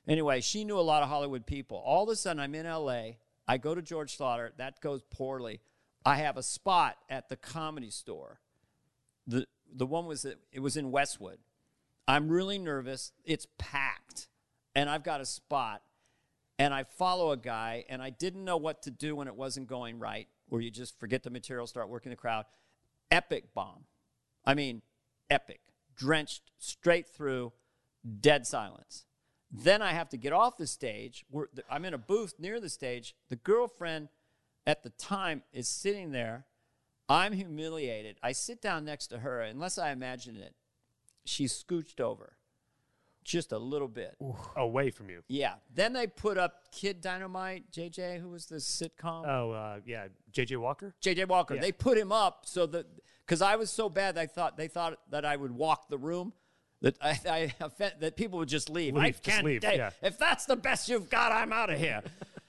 Anyway, she knew a lot of Hollywood people. All of a sudden, I'm in L.A. I go to George Schlatter. That goes poorly. I have a spot at the Comedy Store. the The one was it was in Westwood. I'm really nervous. It's packed, and I've got a spot. And I follow a guy, and I didn't know what to do when it wasn't going right, where you just forget the material, start working the crowd. Epic bomb. I mean, epic, drenched straight through, dead silence. Then I have to get off the stage. We're, I'm in a booth near the stage. The girlfriend at the time is sitting there. I'm humiliated. I sit down next to her. Unless I imagine it, she's scooched over. Just a little bit. Away from you. Yeah. Then they put up Kid Dynamite, JJ, who was the sitcom. Oh, uh, yeah. JJ Walker? JJ Walker. Yeah. They put him up so that because I was so bad, I thought they thought that I would walk the room. That I, I offend, that people would just leave. I Leave, just can't. leave, yeah. If that's the best you've got, I'm out of here.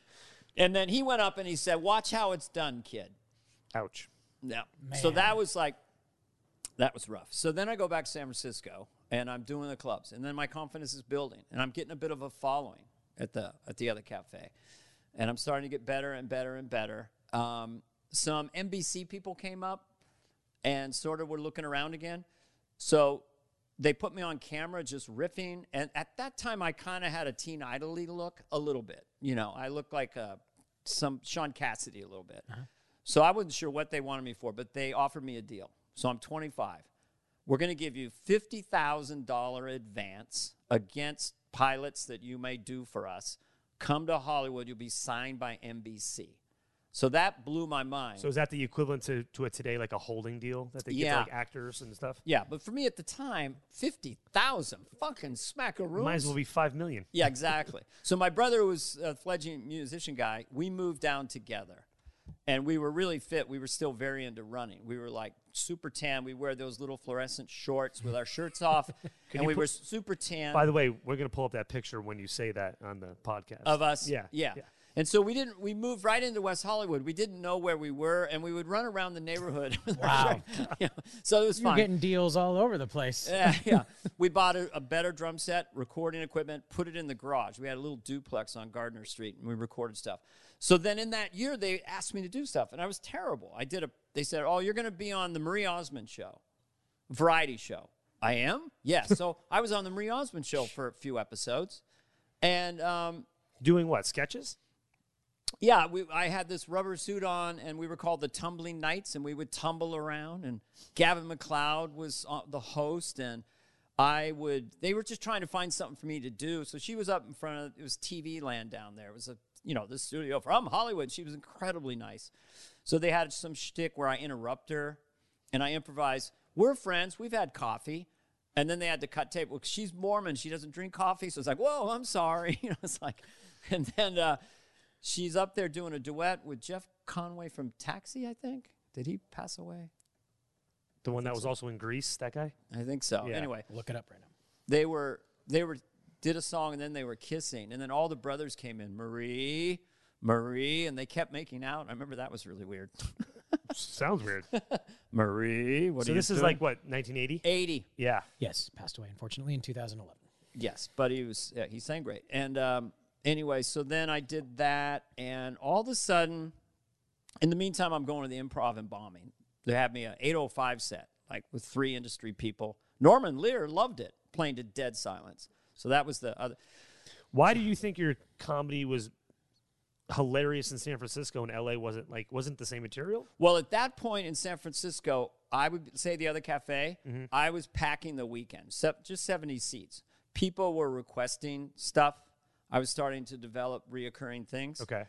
[laughs] and then he went up and he said, "Watch how it's done, kid." Ouch. Yeah. So that was like, that was rough. So then I go back to San Francisco and I'm doing the clubs, and then my confidence is building, and I'm getting a bit of a following at the at the other cafe, and I'm starting to get better and better and better. Um, some NBC people came up and sort of were looking around again, so they put me on camera just riffing, and at that time I kind of had a teen idol look a little bit. You know, I looked like uh some Shaun Cassidy a little bit. So I wasn't sure what they wanted me for, but they offered me a deal. So I'm 25. We're going to give you $50,000 advance against pilots that you may do for us. Come to Hollywood, you'll be signed by NBC. So that blew my mind. So is that the equivalent to, to it today, like a holding deal that they give Yeah. to like actors and stuff? yeah, but for me at the time, 50,000 fucking smackaroos. Might as well be five million. Yeah, exactly. so my brother was a fledgling musician guy. We moved down together. And we were really fit. We were still very into running. We were like super tan. We wear those little fluorescent shorts with our shirts off. [laughs] and we put- were super tan By the way, we're gonna pull up that picture when you say that on the podcast of us. Yeah, yeah. yeah. And so we didn't we moved right into West Hollywood. We didn't know where we were and we would run around the neighborhood. [laughs] Wow. [laughs] yeah. So it was You're fine. getting deals all over the place. Yeah, yeah. We bought a, a better drum set, recording equipment, put it in the garage. We had a little duplex on Gardner Street, and we recorded stuff. So then in that year, they asked me to do stuff, and I was terrible. I did a. They said, "Oh, you're going to be on the Marie Osmond show, variety show." I am. Yes. so [laughs] I was on the Marie Osmond show for a few episodes, and um, Doing what? Sketches? yeah, we, I had this rubber suit on, and we were called the Tumbling Knights, and we would tumble around. And Gavin MacLeod was uh, the host, and I would. They were just trying to find something for me to do. So she was up in front of. It was TV Land down there. It was a you know the studio from Hollywood. She was incredibly nice. So they had some shtick where I interrupt her, and I improvise. We're friends. We've had coffee. And then they had to cut tape. Well, she's Mormon. She doesn't drink coffee. So it's like, whoa, I'm sorry. [laughs] You know, it's like, and then uh, she's up there doing a duet with Jeff Conway from Taxi, I think. Did he pass away? The one that was also in Grease, that guy? I think so. Yeah. Anyway, Look it up right now. they were they were did a song and then they were kissing and then all the brothers came in, Marie, Marie, and they kept making out. I remember that was really weird. [laughs] Sounds weird. [laughs] Marie, what so are you this is doing? like what, 1980? 80. Yeah. Yes, passed away unfortunately in 2011. Yes, but he was yeah, he sang great. And um, anyway, so then I did that, and all of a sudden, in the meantime, I'm going to the improv and bombing. They had me a 805 set, like with three industry people. Norman Lear loved it, playing to dead silence. So that was the other. Why do you think your comedy was hilarious in San Francisco and LA wasn't like wasn't the same material? Well, at that point in San Francisco, I would say the other cafe, mm-hmm. I was packing the weekend, se- just 70 seats. People were requesting stuff. I was starting to develop reoccurring things. Okay.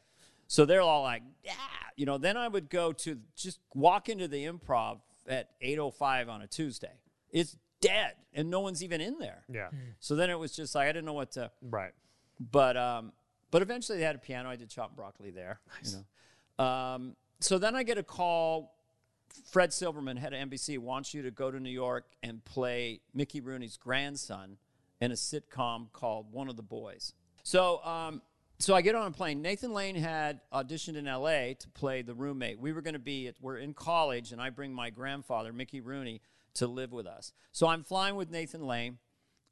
So they're all like, yeah, you know. Then I would go to just walk into the improv at 8:05 on a Tuesday. It's dead, and no one's even in there. Yeah. So then it was just like I didn't know what to. Right. But um, but eventually they had a piano. I did chop broccoli there. You know. Um, so then I get a call. Fred Silverman, head of NBC, wants you to go to New York and play Mickey Rooney's grandson in a sitcom called One of the Boys. So, um, so I get on a plane. Nathan Lane had auditioned in L.A. to play the roommate. We were going to be, at, we're in college, and I bring my grandfather, Mickey Rooney, to live with us. So I'm flying with Nathan Lane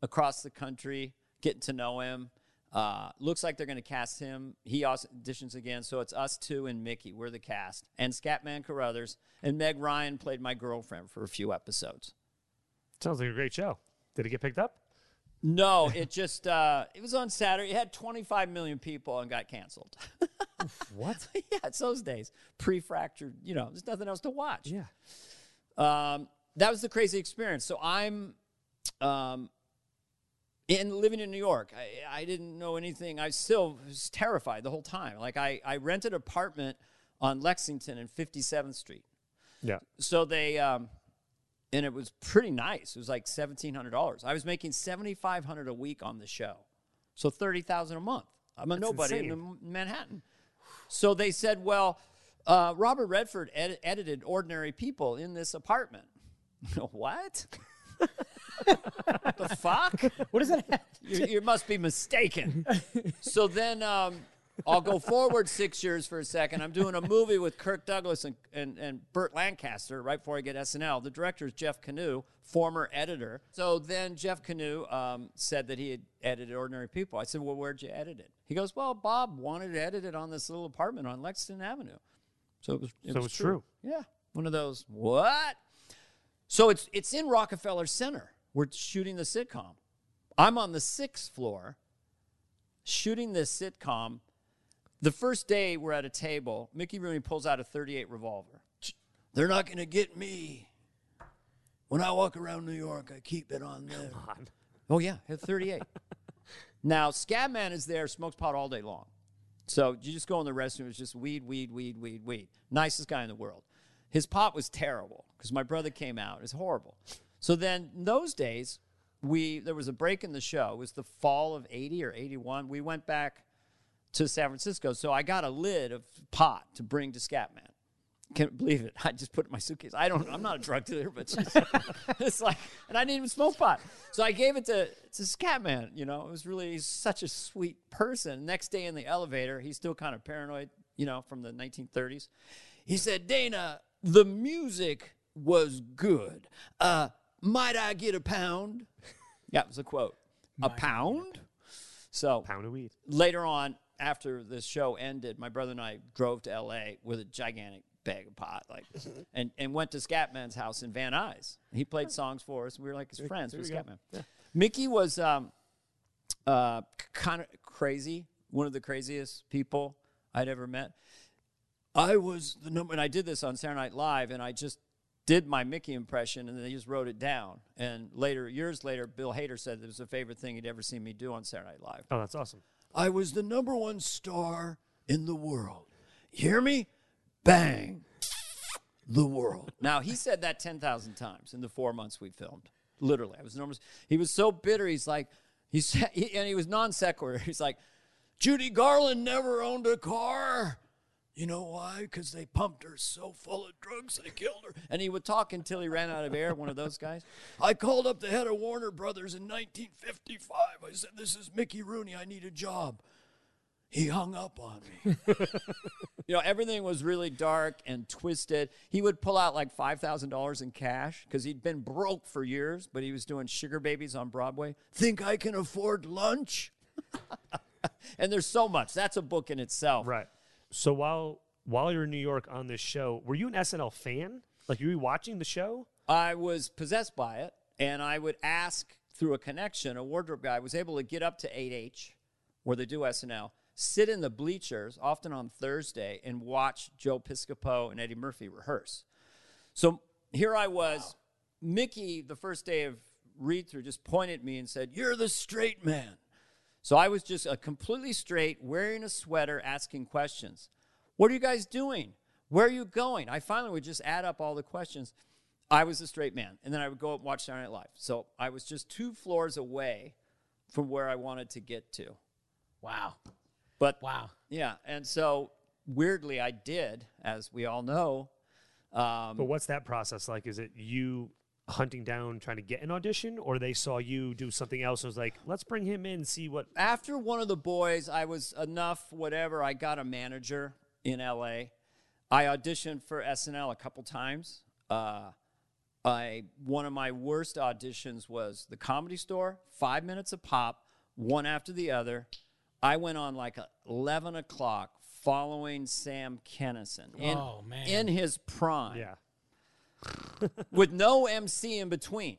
across the country, getting to know him. Uh, looks like they're going to cast him. He also auditions again, so it's us two and Mickey. We're the cast, and Scatman Crothers and Meg Ryan played my girlfriend for a few episodes. Sounds like a great show. Did it get picked up? No, it just uh, it was on Saturday. It had 25 million people and got canceled. [laughs] What? [laughs] yeah, it's those days. Pre-fractured, you know, there's nothing else to watch. Yeah. Um, that was the crazy experience. So I'm um, in living in New York. I, I didn't know anything. I still was terrified the whole time. Like I, I rented an apartment on Lexington and 57th Street. Yeah. So they, um, and it was pretty nice. It was like seventeen hundred dollars. I was making seventy five hundred a week on the show, so thirty thousand a month. I'm a nobody in insane. M- Manhattan. So they said, well, uh, Robert Redford ed- edited Ordinary People in this apartment. [laughs] what? the fuck? What does that have? you, you must be mistaken. so then um, I'll go forward six years for a second. I'm doing a movie with Kirk Douglas and, and, and Burt Lancaster right before I get SNL. The director is Jeff Kanew, former editor. So then Jeff Kanew um, said that he had edited Ordinary People. I said, Well, where'd you edit it? He goes, Well, Bob wanted to edit it on this little apartment on Lexington Avenue. So it was, it So was it's true. Yeah. One of those, what? So it's it's in Rockefeller Center. We're shooting the sitcom. I'm on the sixth floor shooting this sitcom. The first day we're at a table, Mickey Rooney pulls out a 38 revolver. They're not going to get me. When I walk around New York, I keep it on them. On. Oh yeah, hit 38. [laughs] now Scatman is there, smokes pot all day long. So you just go in the restroom, it's just weed, weed, weed, weed, weed. Nicest guy in the world. His pot was terrible because my brother came out. It's horrible. So then in those days, we there was a break in the show. It was the fall of 80 or 81. We went back to San Francisco. So I got a lid of pot to bring to Scatman. Can't believe it. I just put it in my suitcase. I don't. I'm not a drug dealer, but [laughs] it's like, and I didn't even smoke pot. So I gave it to to Scatman. You know, it was really such a sweet person. Next day in the elevator, he's still kind of paranoid. You know, from the 1930s. He said, Dana, the music was good. Uh, might I get a pound? [laughs] Yeah, it was a quote. A pound. So Pound of weed. later on, after the show ended, my brother and I drove to L.A. with a gigantic bag of pot, like, [laughs] and, and went to Scatman's house in Van Nuys. He played songs for us. We were like his friends with there you go. Scatman. Mickey was um, uh, kind of crazy, one of the craziest people I'd ever met. I was the number, and I did this on Saturday Night Live, and I just did my Mickey impression, and then they just wrote it down. And later, years later, Bill Hader said it was the favorite thing he'd ever seen me do on Saturday Night Live. Oh, that's awesome. I was the number one star in the world. You hear me? Bang. The world. Now, he said that 10,000 times in the four months we filmed. Literally. I was enormous. He was so bitter. He's like, he said, he, and he was non sequitur. [laughs] He's like, Judy Garland never owned a car. You know why? Because they pumped her so full of drugs they killed her. And he would talk until he ran out of air, one of those guys. I called up the head of Warner Brothers in 1955. I said, This is Mickey Rooney. I need a job. He hung up on me. [laughs] you know, everything was really dark and twisted. He would pull out like $5,000 in cash because he'd been broke for years, but he was doing sugar babies on Broadway. Think I can afford lunch? [laughs] and there's so much. That's a book in itself. Right. So while while you're in New York on this show, were you an SNL fan? Like, were you watching the show? I was possessed by it, and I would ask through a connection, a wardrobe guy was able to get up to 8H, where they do SNL, sit in the bleachers, often on Thursday, and watch Joe Piscopo and Eddie Murphy rehearse. So here I was. Mickey, the first day of read through, just pointed at me and said, You're the straight man. So I was just a completely straight, wearing a sweater, asking questions. What are you guys doing? Where are you going? I finally would just add up all the questions. I was a straight man, and then I would go up and watch Saturday Night Live. So I was just two floors away from where I wanted to get to. Wow. But Wow. yeah, and so weirdly, I did, as we all know. Um, But what's that process like? Is it you hunting down, trying to get an audition, or they saw you do something else and was like, let's bring him in, see what. [laughs] after one of the boys, I was enough, whatever. I got a manager in LA. I auditioned for SNL a couple times. Uh, I one of my worst auditions was the Comedy Store, five minutes a pop, one after the other. I went on like eleven o'clock, following Sam Kinison in, Oh, man. in his prime Yeah. With no MC in between.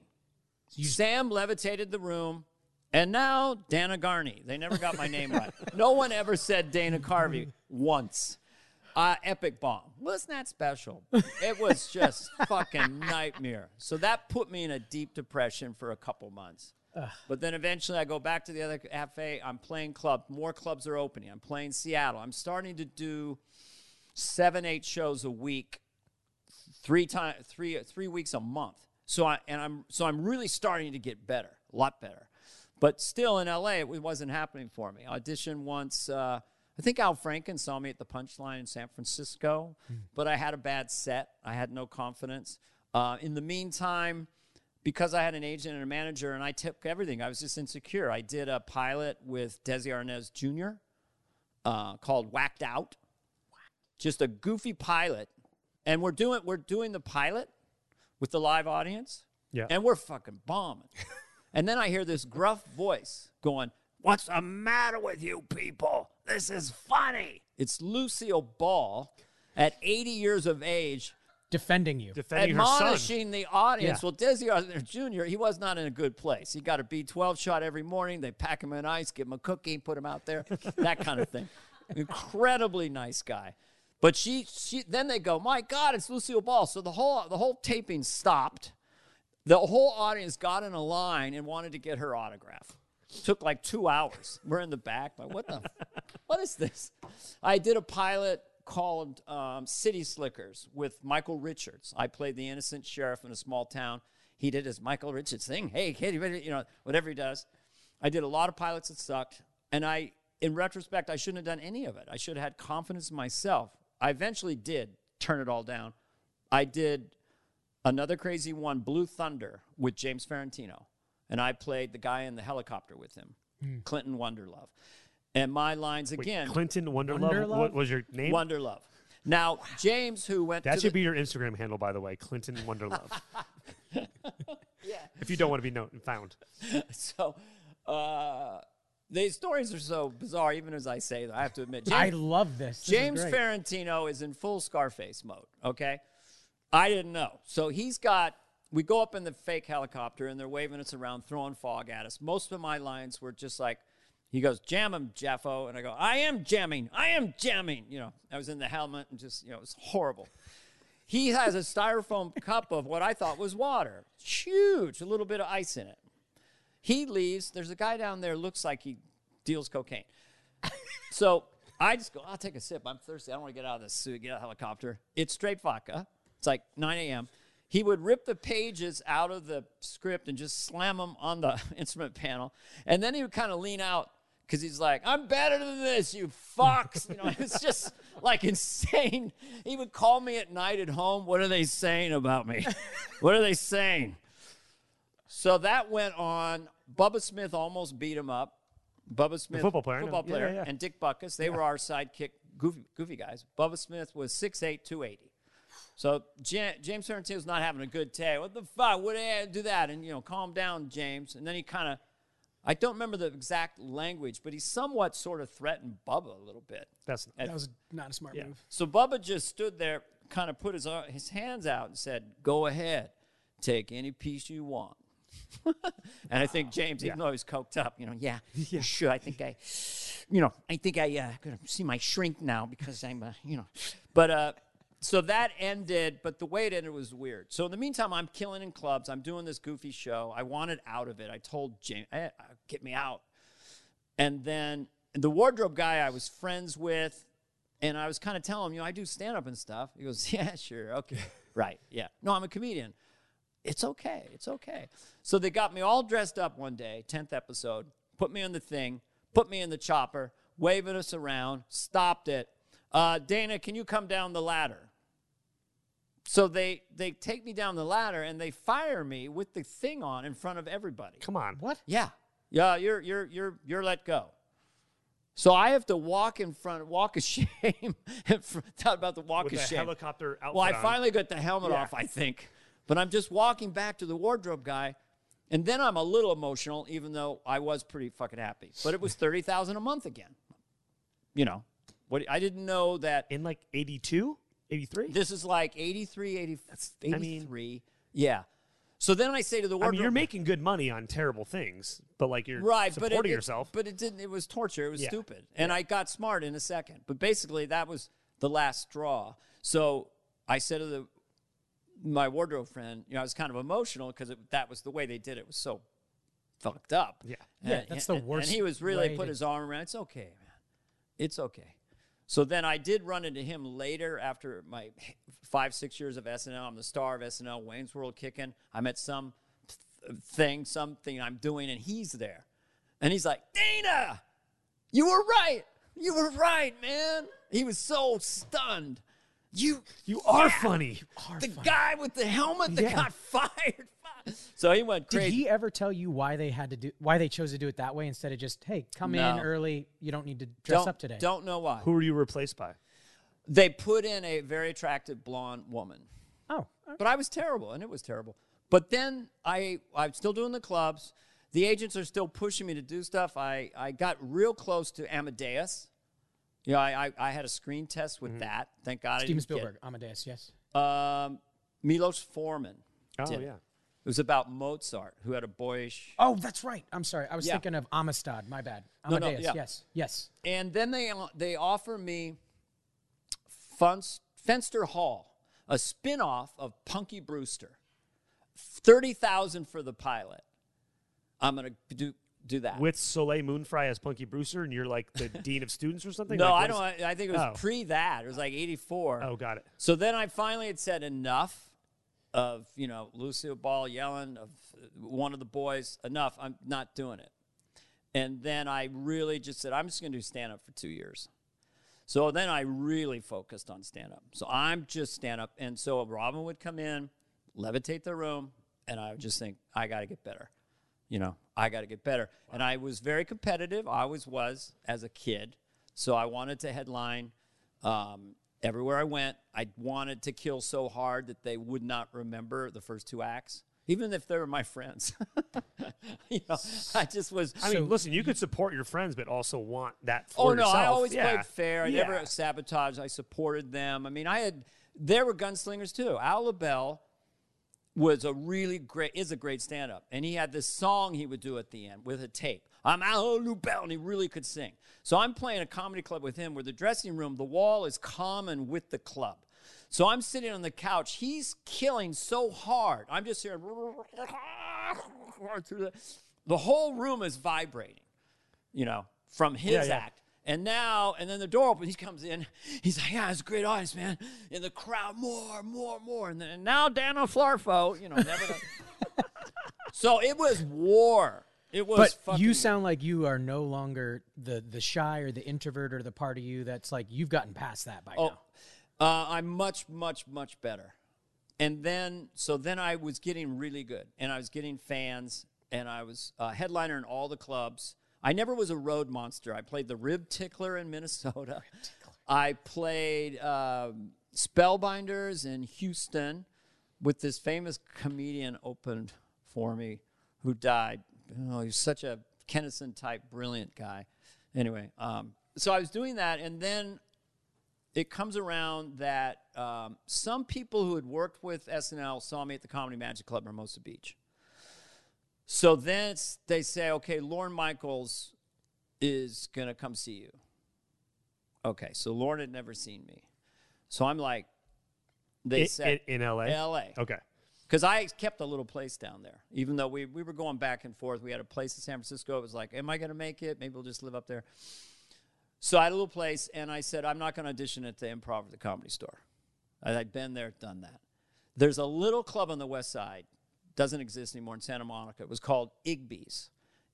Sam levitated the room, and now Dana Garney. They never got my name right. [laughs] No one ever said Dana Carvey once. Uh, epic bomb. Wasn't that special? It was just [laughs] fucking nightmare. So that put me in a deep depression for a couple months. But then eventually I go back to the other cafe. I'm playing club. More clubs are opening. I'm playing Seattle. I'm starting to do seven, eight shows a week three times three three weeks a month So I and I'm so I'm really starting to get better, a lot better. But still in LA, it wasn't happening for me. Audition once. Uh, I think Al Franken saw me at the Punchline in San Francisco, but I had a bad set. I had no confidence. Uh, in the meantime, because I had an agent and a manager, and I took everything, I was just insecure. I did a pilot with Desi Arnaz Jr. Uh, called Whacked Out, just a goofy pilot, and we're doing we're doing the pilot with the live audience, Yeah. and we're fucking bombing. [laughs] and then I hear this gruff voice going, "What's the matter with you people? This is funny." It's Lucille Ball, at 80 years of age, Defending you. Defending her son. admonishing the audience. Yeah. Well, Desi Arthur Jr., he was not in a good place. He got a B12 shot every morning. They pack him in ice, give him a cookie, put him out there, [laughs] that kind of thing. Incredibly nice guy. But she, she, then they go, my God, it's Lucille Ball. So the whole, the whole taping stopped. The whole audience got in a line and wanted to get her autograph. It Took like two hours. We're in the back. Like, what the? what is this? I did a pilot called um, City Slickers with Michael Richards. I played the innocent sheriff in a small town. He did his Michael Richards thing. Hey, kid, you know, whatever he does. I did a lot of pilots that sucked, and I, in retrospect, I shouldn't have done any of it. I should have had confidence in myself. I eventually did turn it all down. I did another crazy one, Blue Thunder, with James Farentino, and I played the guy in the helicopter with him, Clinton Wonderlove. And my lines Wait, again, Clinton Wonderlove. Wonderlove? What was your name? Wonderlove. Now, James, who went that to should the, be your Instagram handle, by the way, Clinton Wonderlove. [laughs] [laughs] yeah. if you don't want to be known, found. [laughs] So, uh, the stories are so bizarre, even as I say them. I have to admit, [laughs] I love this. This James great. Farentino is in full Scarface mode. Okay, I didn't know. So he's got. We go up in the fake helicopter and they're waving us around, throwing fog at us. Most of my lines were just like, he goes, "Jam him, Jeffo," and I go, "I am jamming. I am jamming." You know, I was in the helmet and just, you know, it was horrible. He has a styrofoam [laughs] cup of what I thought was water, It's huge, a little bit of ice in it. He leaves. There's a guy down there, looks like he deals cocaine. So I just go, I'll take a sip. I'm thirsty. I don't want to get out of this suit, get out of helicopter. It's straight vodka. It's like 9 a.m. He would rip the pages out of the script and just slam them on the [laughs] instrument panel. And then he would kind of lean out because he's like, I'm better than this, you fucks. You know, [laughs] it's just like insane. He would call me at night at home. What are they saying about me? [laughs] what are they saying? So that went on. Bubba Smith almost beat him up. Bubba Smith, football player, football Yeah, player, yeah, yeah. and Dick Butkus. They were our sidekick, goofy, goofy guys. Bubba Smith was 6'8", 280. So Ja- James Farentino's not having a good day. What the fuck? What did I do that? And you know, calm down, James. And then he kind of, I don't remember the exact language, but he somewhat sort of threatened Bubba a little bit. That's That was not a smart Yeah. move. So Bubba just stood there, kind of put his uh, his hands out and said, "Go ahead, take any piece you want." And I think James, even though he's coked up, you know, yeah, yeah, sure. I think I, you know, I think I uh, gonna see my shrink now because I'm, uh, you know, but uh, so that ended. But the way it ended was weird. So in the meantime, I'm killing in clubs. I'm doing this goofy show. I wanted out of it. I told James, eh, uh, "Get me out." And then the wardrobe guy I was friends with, and I was kind of telling him, you know, I do stand up and stuff. He goes, [laughs] Yeah, sure. Okay. [laughs] right. Yeah. No, I'm a comedian. It's okay. It's okay. So they got me all dressed up one day, 10th episode, put me on the thing, put me in the chopper, waving us around, stopped it. Uh, Dana, can you come down the ladder? So they they take me down the ladder and they fire me with the thing on in front of everybody. come on. What? Yeah. Yeah, you're you're you're you're let go. So I have to walk in front, walk of [laughs] shame. in Talk about the walk With of the shame. helicopter outfit Well, I on. finally got the helmet Yeah. off, I think. But I'm just walking back to the wardrobe guy, and then I'm a little emotional, even though I was pretty fucking happy. But it was [laughs] thirty thousand a month again. You know, what I didn't know that in like 82, 83. this is like 83, 80, I mean- 83. yeah. So then I say to the I wardrobe, mean, you're making good money on terrible things, but like you're right, but supporting it, it- yourself. But it didn't. It was torture. It was Yeah. stupid, and I got smart in a second. But basically, that was the last straw. So I said to the my wardrobe friend, you know, I was kind of emotional because that was the way they did it. It was so fucked up. Yeah. Yeah, And- that's the and- really And he was really put to- his arm around. It's okay, man. It's okay. So then I did run into him later after my five, six years of SNL. I'm the star of SNL, Wayne's World kicking. I'm at some thing, something I'm doing, and he's there. And he's like, Dana, you were right. You were right, man. He was so stunned. You, You are Yeah. funny. the guy with the helmet that Yeah. got [laughs] fired. So he went crazy. Did he ever tell you why they had to do why they chose to do it that way instead of just hey come in early you don't need to dress don't, up today? Don't know why. Who were you replaced by? They put in a very attractive blonde woman. Oh, But I was terrible, and it was terrible. But then I, I'm still doing the clubs. The agents are still pushing me to do stuff. I, I got real close to Amadeus. You know, I, I, I had a screen test with that. Thank God. Steven didn't get- Spielberg, Amadeus, yes. Um, Milos Forman. Oh did yeah. It was about Mozart, who had a boyish. Oh, that's right. I'm sorry. I was Yeah. thinking of Amistad. My bad. No, no, Amadeus. yeah. Yes, yes. And then they they offer me Funst, Fenster Hall, a spin-off of Punky Brewster. Thirty thousand for the pilot. I'm gonna do do that. With Soleil Moon Frye as Punky Brewster, and you're like the [laughs] dean of students or something. no, Like, I don't. is- I think it was Oh. pre that. It was like '84. Oh, got it. So then I finally had said enough of you know Lucille Ball yelling of uh, one of the boys. Enough. I'm not doing it. And then I really just said I'm just going to do stand up for two years. So then I really focused on stand up. So I'm just stand up. And so Robin would come in, levitate the room, and I would just think I got to get better. You know, I got to get better. And I was very competitive. I always was as a kid. So I wanted to headline um, everywhere I went. I wanted to kill so hard that they would not remember the first two acts, even if they were my friends. [laughs] you know, I just was. I mean, listen, you could support your friends, but also want that Oh no, yourself. I always Yeah. played fair. I Yeah. never sabotaged. I supported them. I mean, I had there were gunslingers too. Al LaBelle was a really great is a great stand up. And he had this song he would do at the end with a tape. I'm Al LaBelle and he really could sing. So I'm playing a comedy club with him where the dressing room, the wall is common with the club. So I'm sitting on the couch. He's killing so hard. I'm just hearing [laughs] through the the whole room is vibrating you know, from his Yeah, yeah. act. And now, and then the door opens, he comes in. He's like, yeah, it's a great audience, man. In the crowd, more, more, more. And then and now Daniel Flarfo, you know, never [laughs] so it was war. It was But you sound like you are no longer the the shy or the introvert or the part of you that's like you've gotten past that by Oh, now. uh, I'm much, much, much better. And then, so then I was getting really good, and I was getting fans, and I was a headliner in all the clubs. I never was a road monster. I played the Rib Tickler in Minnesota. [laughs] I played um, Spellbinders in Houston with this famous comedian opened for me who died. Oh, he was such a Kinison type, brilliant guy. Anyway, um, so I was doing that, and then it comes around that um, some people who had worked with SNL saw me at the Comedy Magic Club in Hermosa Beach. So then it's, they say, okay, Lorne Michaels is going to come see you. Okay, so Lorne had never seen me. So I'm like, they In, said, in, in LA. LA. Okay. Because I kept a little place down there, even though we, we were going back and forth. We had a place in San Francisco. It was like, am I going to make it? Maybe we'll just live up there. So I had a little place, and I said, I'm not going to audition at the improv or the comedy store. I'd been there, done that. There's a little club on the west side, doesn't exist anymore in Santa Monica. It was called Igby's.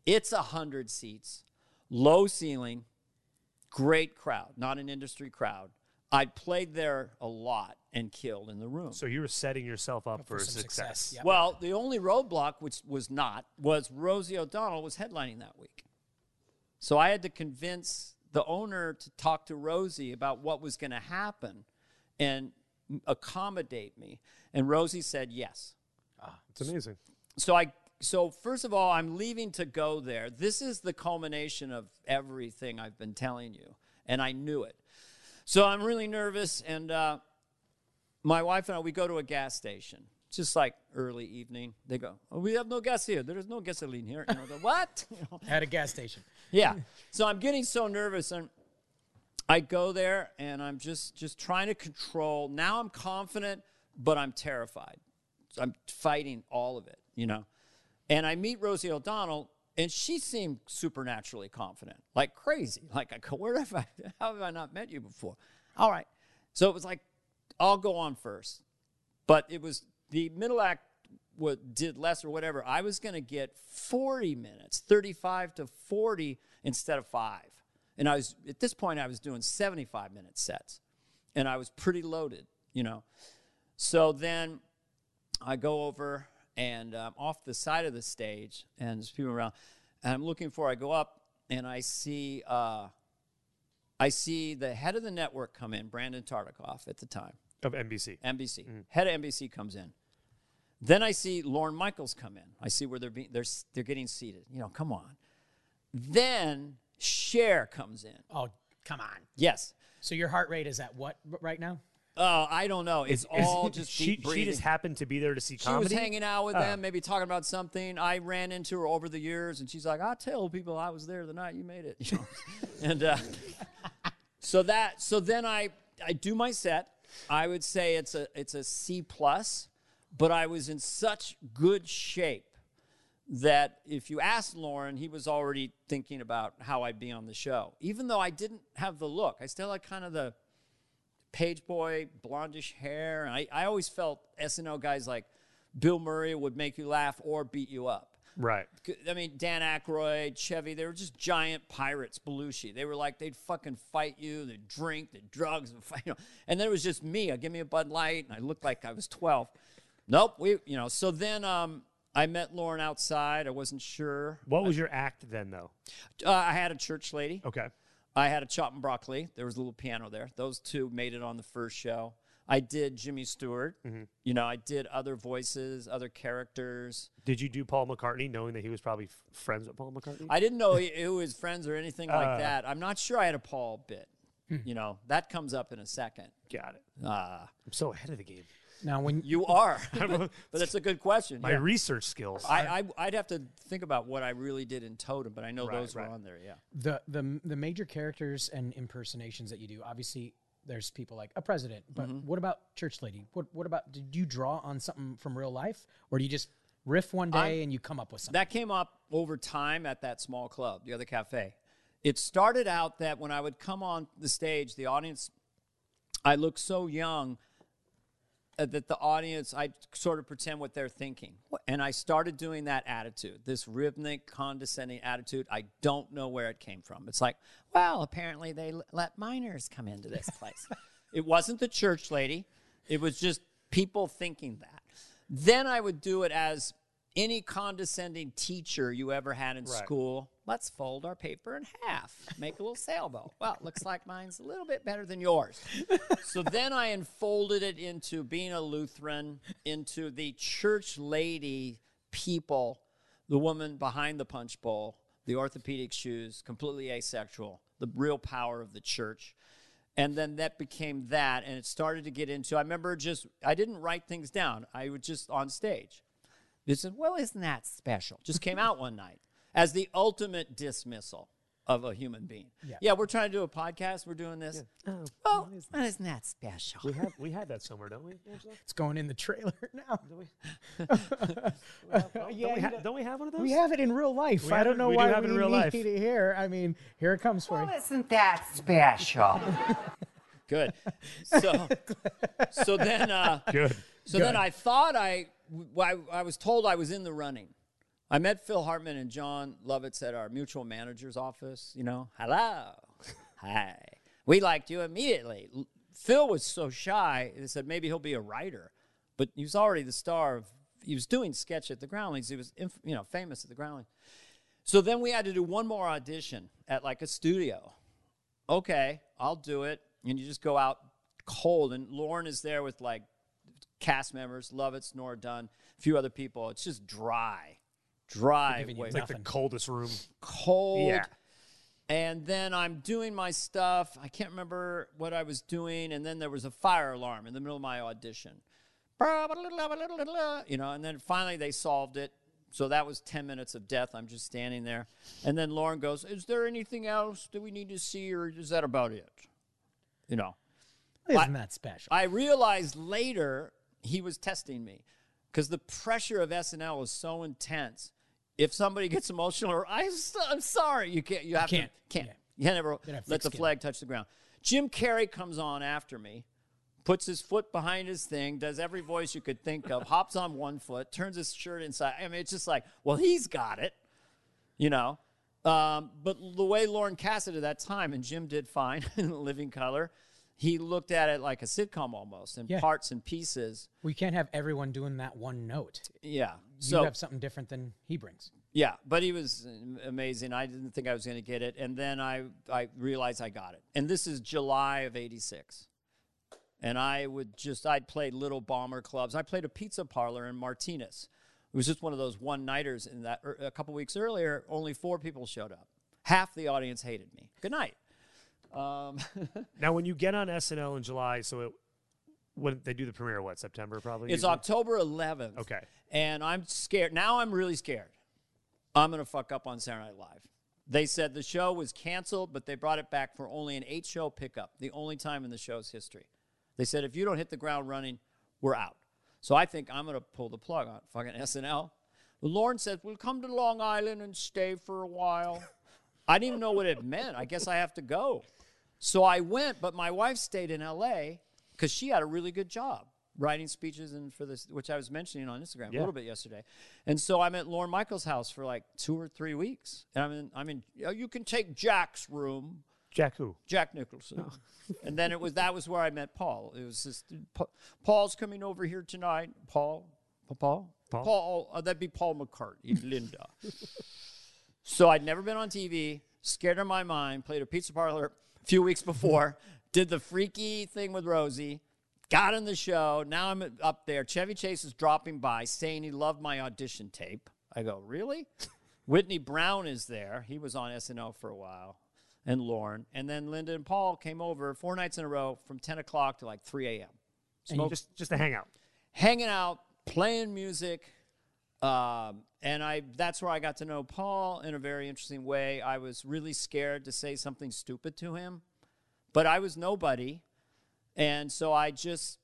It's a 100 seats, low ceiling, great crowd, not an industry crowd. I'd played there a lot and killed in the room. So you were setting yourself up for, for success. success, yeah. Well, the only roadblock, which was not, was Rosie O'Donnell was headlining that week. So I had to convince the owner to talk to Rosie about what was going to happen and accommodate me. And Rosie said yes. It's amazing. So I so first of all, I'm leaving to go there. This is the culmination of everything I've been telling you, and I knew it. So I'm really nervous, and uh, my wife and I we go to a gas station, just like early evening. They go, oh, "We have no gas here. There is no gasoline here." You know, the, what? [laughs] You know, At a gas station. yeah. So I'm getting so nervous and I go there and I'm just just trying to control. Now I'm confident, but I'm terrified. I'm fighting all of it, you know. And I meet Rosie O'Donnell and she seemed supernaturally confident, like crazy. [laughs] Like, I go, where have I, how have I not met you before? All right. So it was like, I'll go on first. But it was the middle act what did less or whatever. I was going to get 40 minutes, 35 to 40 instead of five. And I was, at this point, I was doing 75 minute sets and I was pretty loaded, you know. So then I go over and um, off the side of the stage, and there's people around, and I'm looking for. I go up and I see, uh, I see the head of the network come in, Brandon Tartikoff at the time, Of NBC. NBC. Head of NBC comes in. Then I see Lorne Michaels come in. I see where they're being, they're they're getting seated. You know, come on. Then Cher comes in. Oh, come on. Yes. So your heart rate is at what right now? Oh, I don't know. It's all [laughs] just she, she just happened to be there to see She comedy. was hanging out with Oh. them, maybe talking about something. I ran into her over the years, and she's like, "I tell people I was there the night you made it." [laughs] You [laughs] know? and uh, so that, so then I, I do my set. I would say it's a, it's a C plus, but I was in such good shape that if you asked Lorne, he was already thinking about how I'd be on the show. Even though I didn't have the look, I still had kind of the page boy, blondish hair. And I, I always felt SNL guys like Bill Murray would make you laugh or beat you up. Right. I mean, Dan Aykroyd, Chevy, they were just giant pirates, Belushi. They were like, they'd fucking fight you, they'd drink, they'd drugs, and fight, [laughs] you know. And then it was just me. I give me a Bud Light, and I looked like I was 12. Nope, we, you know. So then um, I met Lorne outside. I wasn't sure. What was your act then, though? Uh, I had a church lady. Okay. I had a Chopping Broccoli. There was a little piano there. Those two made it on the first show. I did Jimmy Stewart. You know, I did other voices, other characters. Did you do Paul McCartney, knowing that he was probably f- friends with Paul McCartney? I didn't know he, who his friends or anything like Uh. that. I'm not sure I had a Paul bit. You know, that comes up in a second. Got it. Uh, I'm so ahead of the game. Now, when you are, [laughs] but that's a good question. My yeah. research skills. I, I, I'd have to think about what I really did in Totem, but I know Right, those right. were on there. Yeah. the the the major characters and impersonations that you do, obviously, there's people like a president. But Mm-hmm. what about church lady? What what about? Did you draw on something from real life, or do you just riff one day and you come up with something? That came up over time at that small club, the other cafe. It started out that when I would come on the stage, the audience, I looked so young Uh, that the audience, I sort of pretend what they're thinking. And I started doing that attitude, this rhythmic, condescending attitude. I don't know where it came from. It's like, well, apparently they l- let minors come into this place. [laughs] it wasn't the church lady, it was just people thinking that. Then I would do it as any condescending teacher you ever had in Right. school. Let's fold our paper in half, make a little sailboat. Well, it looks like mine's a little bit better than yours. so then I unfolded it into being a Lutheran, into the church lady people, the woman behind the punch bowl, the orthopedic shoes, completely asexual, the real power of the church. And then that became that, and it started to get into. I remember just, I didn't write things down. I was just on stage. They said, Well, isn't that special? Just came out one night as the ultimate dismissal of a human being. Yeah. we're trying to do a podcast. We're doing this. Oh, well, isn't that special? we have we had that somewhere, don't we? Angela? it's going in the trailer [laughs] now. [laughs] Don't, Yeah, we you ha- don't we have one of those? We have it in real life. We I don't it- know we do why have it we in real need life. it here. I mean, here it comes for you. Isn't that special? [laughs] Good. So, so then, uh, Good. so then I thought I, I, I was told I was in the running. I met Phil Hartman and Jon Lovitz at our mutual manager's office. You know, hello, [laughs] hi. We liked you immediately. Phil was so shy. They said maybe he'll be a writer, but he was already the star of. He was doing sketch at the Groundlings. He was, inf- you know, famous at the Groundlings. So then we had to do one more audition at like a studio. Okay, I'll do it. And you just go out cold. And Lorne is there with like cast members, Lovitz, Nora Dunn, a few other people. It's just dry, dry, giving you way- It's like the coldest room. cold. Yeah. And then I'm doing my stuff. I can't remember what I was doing. And then there was a fire alarm in the middle of my audition. You know, and then finally they solved it. So that was 10 minutes of death. I'm just standing there. And then Lorne goes, Is there anything else that we need to see, or is that about it? You know, Isn't that special? I realized later he was testing me because the pressure of SNL is so intense. if somebody gets emotional or I'm, so, I'm sorry, you can't. You have can't. to can't. Yeah. You can't ever let the skin. flag touch the ground. Jim Carrey comes on after me, puts his foot behind his thing, does every voice you could think of, hops on one foot, turns his shirt inside. I mean, it's just like, well, he's got it, you know. Um, but the way Lorne Cassidy at that time, and Jim did fine [laughs] in Living Color, he looked at it like a sitcom almost, in Yeah. parts and pieces. We can't have everyone doing that one note. Yeah. You So have something different than he brings. Yeah, but he was amazing. I didn't think I was going to get it, and then I I realized I got it. And this is July of '86, and I would just I'd play little bomber clubs. I played a pizza parlor in Martinez. It was just one of those one nighters. In that er, a couple weeks earlier, only four people showed up. Half the audience hated me. Good night. Um, [laughs] Now, when you get on SNL in July, so it, when they do the premiere, what September probably? It's usually? October 11th. Okay. And I'm scared. Now I'm really scared. I'm going to fuck up on Saturday Night Live. They said the show was canceled, but they brought it back for only an eight show pickup, the only time in the show's history. They said, if you don't hit the ground running, we're out. So I think I'm going to pull the plug on fucking SNL. Lorne said, we'll come to Long Island and stay for a while. [laughs] I didn't even know what it meant. I guess I have to go. So I went, but my wife stayed in LA because she had a really good job writing speeches and for this, which I was mentioning on Instagram a little bit yesterday. And so I'm at Lorne Michaels' house for like two or three weeks. And I'm in, I'm in, "Oh, you can take Jack's room. Jack who? Jack Nicholson. [laughs] and then it was that was where I met Paul. It was just Paul's coming over here tonight. Paul, Paul, Paul? Paul. uh, that'd be Paul McCartney, [laughs] Linda. so I'd never been on TV. Scared of my mind. Played a pizza parlor a few weeks before. did the freaky thing with Rosie. Got in the show. Now I'm up there. Chevy Chase is dropping by, saying he loved my audition tape. I go, really? [laughs] Whitney Brown is there. He was on SNL for a while, and Lorne. And then Linda and Paul came over four nights in a row from 10 o'clock to like 3 a.m. Just just hang out, hanging out, playing music. Um, and I that's where I got to know Paul in a very interesting way. I was really scared to say something stupid to him, but I was nobody. And so I just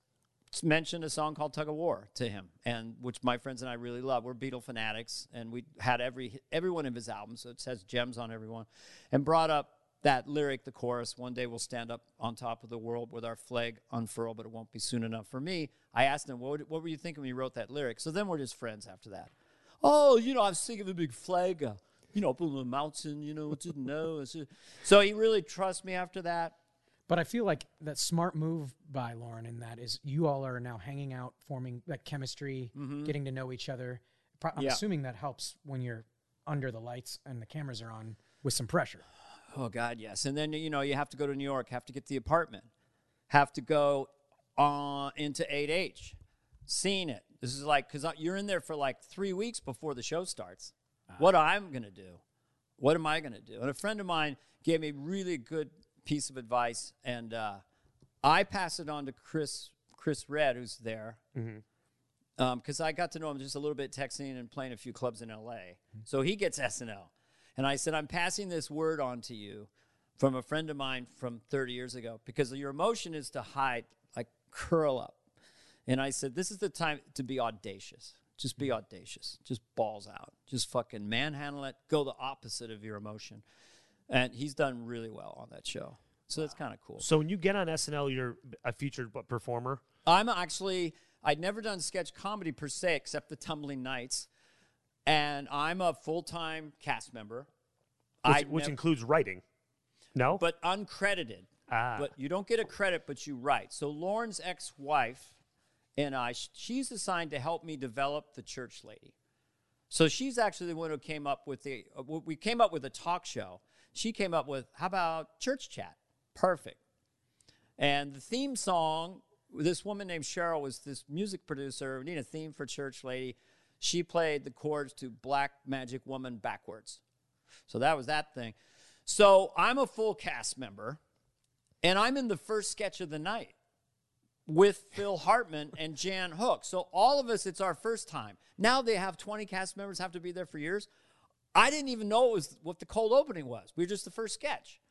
mentioned a song called Tug of War to him, and which my friends and I really love. We're Beatle fanatics, and we had every every one of his albums. So it says gems on everyone, and brought up that lyric, the chorus. One day we'll stand up on top of the world with our flag unfurled, but it won't be soon enough for me. I asked him, "What, what were you thinking when you wrote that lyric?" So then we're just friends after that. Oh, you know, I was thinking of a big flag. Uh, you know, up on the mountain, you know, didn't know. So he really trusts me after that. But I feel like that smart move by Lorne in that is you all are now hanging out, forming that chemistry, getting to know each other. I'm Mm-hmm. Yeah. assuming that helps when you're under the lights and the cameras are on with some pressure. Oh God, yes. And then you know you have to go to New York, have to get the apartment, have to go on into 8H, seeing it. This is like because you're in there for like three weeks before the show starts. Ah. What I'm gonna do? What am I gonna do? And a friend of mine gave me really good piece of advice, and uh, I pass it on to Chris Chris Redd, who's there, mm-hmm. um, because I got to know him just a little bit texting and playing a few clubs in LA. Mm-hmm. So he gets SNL. And I said, I'm passing this word on to you from a friend of mine from 30 years ago because your emotion is to hide, like curl up. And I said, This is the time to be audacious. Just be hmm. audacious. Just balls out. Just fucking manhandle it. Go the opposite of your emotion. And he's done really well on that show. So that's kind of cool. So when you get on SNL, you're a featured performer. I'm actually I'd never done sketch comedy per se except the Tumbling Nights, and I'm a full time cast member. which, which nev- includes writing. No, but uncredited. Ah. But you don't get a credit, but you write. So Lorne's ex-wife and I, she's assigned to help me develop the church lady. So she's actually the one who came up with the. Uh, we came up with a talk show. She came up with how about church chat? Perfect. And the theme song, this woman named Cheryl was this music producer. We need a theme for Church Lady. She played the chords to Black Magic Woman backwards. So that was that thing. So I'm a full cast member, and I'm in the first sketch of the night with Phil Hartman and Jan Hooks. So all of us, it's our first time. Now they have 20 cast members, have to be there for years. I didn't even know it was what the cold opening was. We were just the first sketch.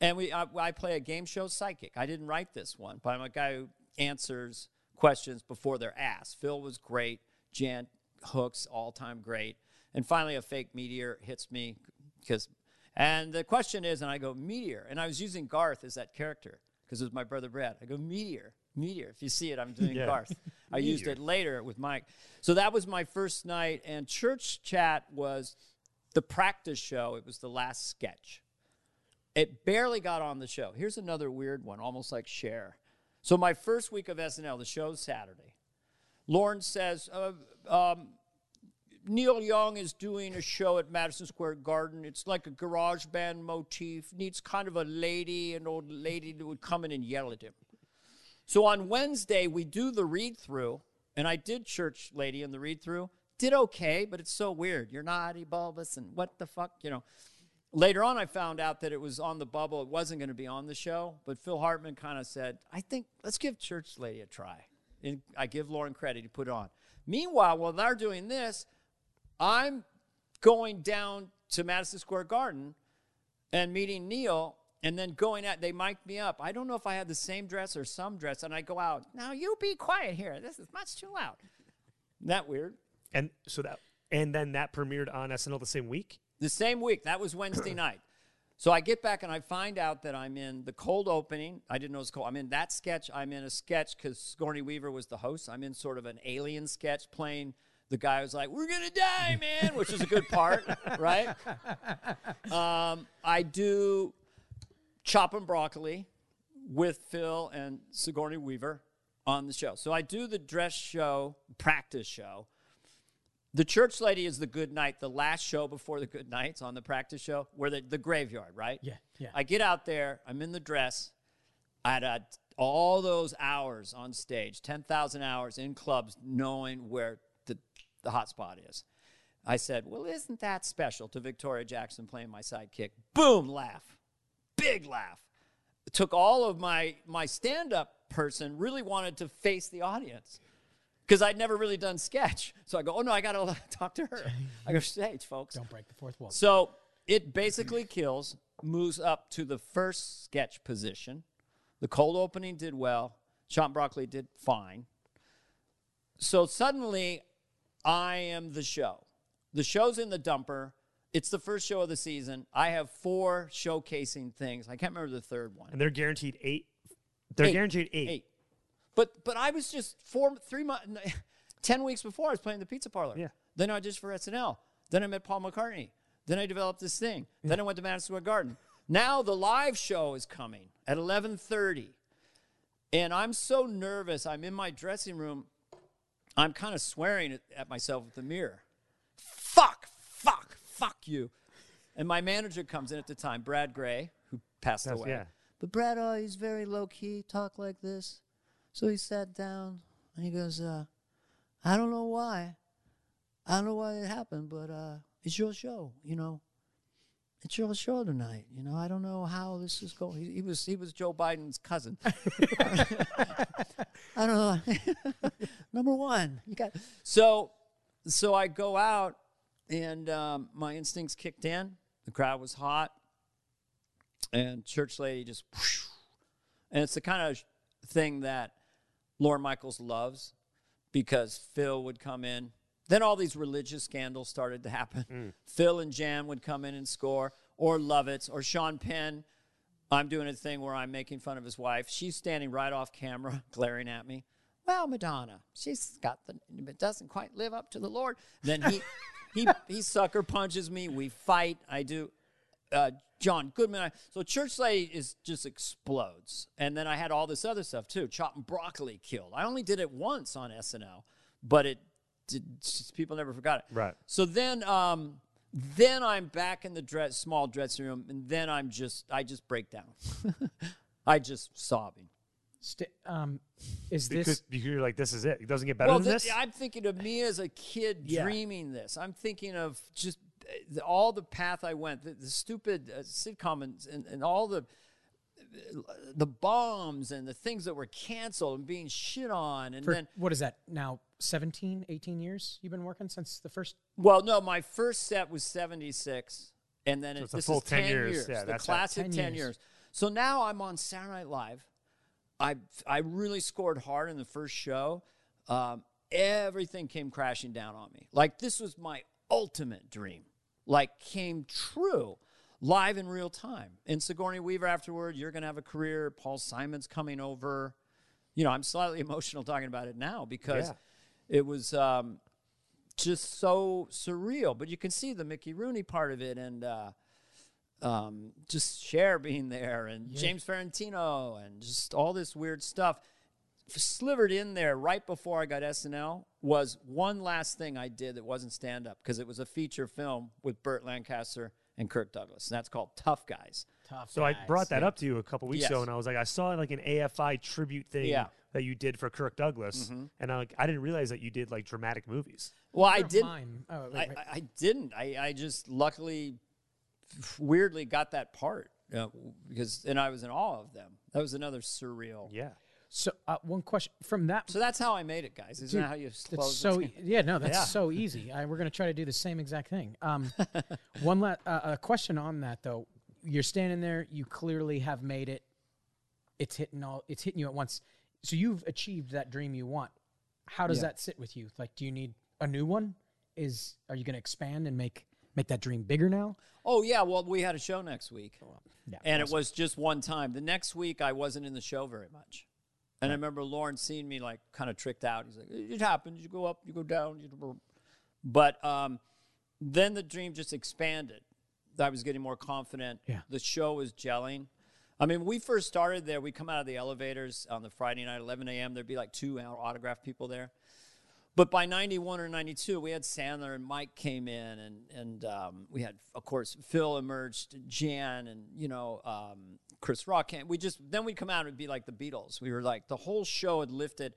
And we, I, I play a game show psychic. I didn't write this one, but I'm a guy who answers questions before they're asked. Phil was great. Jan Hooks all time great. And finally, a fake meteor hits me because, and the question is, and I go, meteor. And I was using Garth as that character because it was my brother Brad. I go, meteor, meteor. If you see it, I'm doing Yeah. Garth. I [laughs] used it later with Mike. So that was my first night. And church chat was the practice show, it was the last sketch. It barely got on the show. Here's another weird one, almost like share. So my first week of SNL, the show's Saturday. Lorne says, uh, um, Neil Young is doing a show at Madison Square Garden. It's like a garage band motif. Needs kind of a lady, an old lady that would come in and yell at him. So on Wednesday, we do the read through, and I did Church Lady in the read through. Did okay, but it's so weird. You're naughty, bulbous, and what the fuck, you know. Later on, I found out that it was on the bubble. It wasn't going to be on the show, but Phil Hartman kind of said, I think let's give Church Lady a try. And I give Lorne credit to put it on. Meanwhile, while they're doing this, I'm going down to Madison Square Garden and meeting Neil and then going out. They mic'd me up. I don't know if I had the same dress or some dress. And I go out, now you be quiet here. This is much too loud. Isn't that weird? And so that, and then that premiered on SNL the same week. The same week. That was Wednesday [clears throat] night. So I get back and I find out that I'm in the cold opening. I didn't know it was cold. I'm in that sketch. I'm in a sketch because Sigourney Weaver was the host. I'm in sort of an alien sketch playing the guy who's like, "We're gonna die, man," which is a good part, [laughs] right? Um, I do Chopping Broccoli with Phil and Sigourney Weaver on the show. So I do the dress show, practice show. The church lady is the good night, the last show before the good nights on the practice show, where the, the graveyard, right? Yeah, yeah. I get out there, I'm in the dress. I had uh, all those hours on stage, 10,000 hours in clubs, knowing where the, the hot spot is. I said, Well, isn't that special to Victoria Jackson playing my sidekick? Boom, laugh. Big laugh. It took all of my, my stand up person really wanted to face the audience because I'd never really done sketch. So I go, Oh no, I got to [laughs] talk to her. [laughs] I go, Stage, folks. Don't break the fourth wall. So it basically kills, moves up to the first sketch position. The cold opening did well. Chopping Broccoli did fine. So suddenly, I am the show. The show's in the dumper. It's the first show of the season. I have four showcasing things. I can't remember the third one. And they're guaranteed eight. They're Eight. guaranteed eight. Eight. But but I was just four three months [laughs] ten weeks before I was playing the pizza parlor. Yeah. Then I auditioned for SNL. Then I met Paul McCartney. Then I developed this thing. Then I went to Madison Square Garden. Now the live show is coming at eleven thirty. And I'm so nervous. I'm in my dressing room. I'm kind of swearing at, at myself with the mirror. Fuck, fuck, fuck you. And my manager comes in at the time, Brad Grey, who passed That's- away. yeah. But Brad, oh, he's very low key, talk like this. So he sat down and he goes, uh, I don't know why. I don't know why it happened, but uh, it's your show, you know. It's your show tonight, you know. I don't know how this is going. He, he was he was Joe Biden's cousin. [laughs] I don't know. [laughs] Number one, you got so so I go out and um, my instincts kicked in. The crowd was hot, and church lady just, whoosh. and it's the kind of thing that Lorne Michaels loves because Phil would come in. Then all these religious scandals started to happen. Mm. [laughs] Phil and Jan would come in and score, or Lovitz, or Sean Penn. I'm doing a thing where I'm making fun of his wife. She's standing right off camera, [laughs] glaring at me. Well, Madonna, she's got the, it doesn't quite live up to the Lord. Then he, [laughs] he, he sucker punches me. We fight. I do. Uh, John Goodman. So Church Lady is just explodes. And then I had all this other stuff too. Chopping Broccoli killed. I only did it once on SNL, but it did, just, people never forgot it. Right. So then, um, then I'm back in the dress, small dressing room, and then I'm just, I just break down. [laughs] I just sobbing. St- um, is Because this you're like, this is it. It doesn't get better well, than th- this. I'm thinking of me as a kid Yeah. dreaming this. I'm thinking of just the, all the path I went, the, the stupid uh, sitcom and, and, and all the the bombs and the things that were canceled and being shit on, and for, then what is that now 17 18 years you've been working since the first Well, no, my first set was 76, and then it, it's a this full is 10 10 years. years. Yeah, the that's that. classic 10 10 years. years. So now I'm on Saturday Night Live. I I really scored hard in the first show. Um, everything came crashing down on me. Like this was my ultimate dream, like came true live in real time. And Sigourney Weaver afterward, you're going to have a career. Paul Simon's coming over. You know, I'm slightly [laughs] emotional talking about it now because Yeah. it was um, just so surreal. But you can see the Mickey Rooney part of it and uh, um, just Cher being there and James Farentino and just all this weird stuff. Slivered in there right before I got SNL was one last thing I did that wasn't stand up because it was a feature film with Burt Lancaster and Kirk Douglas. And that's called Tough Guys. Tough. So I brought that up to you a couple weeks ago, and I was like, I saw like an AFI tribute thing Yeah. Mm-hmm. that you did for Kirk Douglas, and I like I didn't realize that you did like dramatic movies. Well, I didn't. Oh, wait, I, wait. I, I didn't. I, I just luckily, weirdly got that part uh, because, and I was in awe of them. That was another surreal. Yeah. So uh, one question from that. So that's how I made it, guys. Isn't that how you close so it? [laughs] yeah, no, that's Yeah. so easy. I, we're gonna try to do the same exact thing. Um, [laughs] one la- uh, a question on that though. You're standing there. You clearly have made it. It's hitting all. It's hitting you at once. So you've achieved that dream you want. How does Yeah. that sit with you? Like, do you need a new one? Is are you gonna expand and make make that dream bigger now? Oh yeah, well we had a show next week, Yeah, and it was just one time. The next week I wasn't in the show very much, and I remember Lorne seeing me like kind of tricked out. He's like, "It happens. You go up, you go down." You but um, then the dream just expanded. I was getting more confident. Yeah. The show was gelling. I mean, when we first started there, we come out of the elevators on the Friday night, 11 a.m. There'd be like two autograph people there. But by 91 or 92, we had Sandler and Mike came in, and, and um, we had, of course, Phil emerged, Jan, and, you know, um, Chris Rock came. We just, then we'd come out and it'd be like the Beatles. We were like, the whole show had lifted.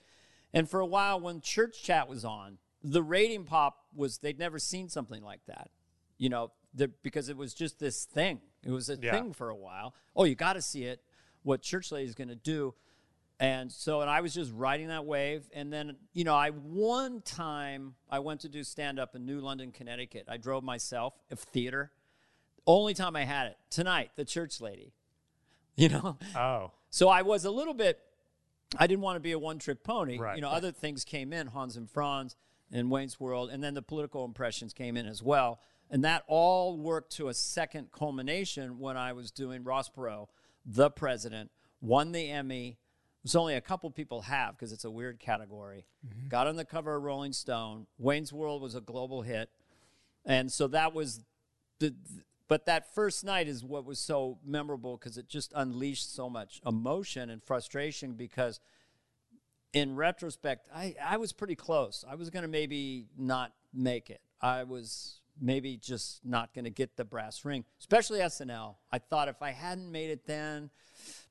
And for a while, when Church Chat was on, the rating pop was, they'd never seen something like that, you know, the, because it was just this thing. It was a Yeah. thing for a while. Oh, you got to see it, what Church Lady is going to do. And so, and I was just riding that wave. And then, you know, I one time I went to do stand up in New London, Connecticut. I drove myself, of theater. Only time I had it tonight, the church lady. [laughs] You know, Oh. so I was a little bit. I didn't want to be a one-trick pony. Right. You know, other things came in, Hans and Franz and Wayne's World, and then the political impressions came in as well, and that all worked to a second culmination when I was doing Ross Perot, the president, won the Emmy. There's only a couple people have because it's a weird category. Mm-hmm. Got on the cover of Rolling Stone. Wayne's World was a global hit, and so that was the. But that first night is what was so memorable because it just unleashed so much emotion and frustration because in retrospect, I, I was pretty close. I was going to maybe not make it. I was maybe just not going to get the brass ring, especially SNL. I thought if I hadn't made it then,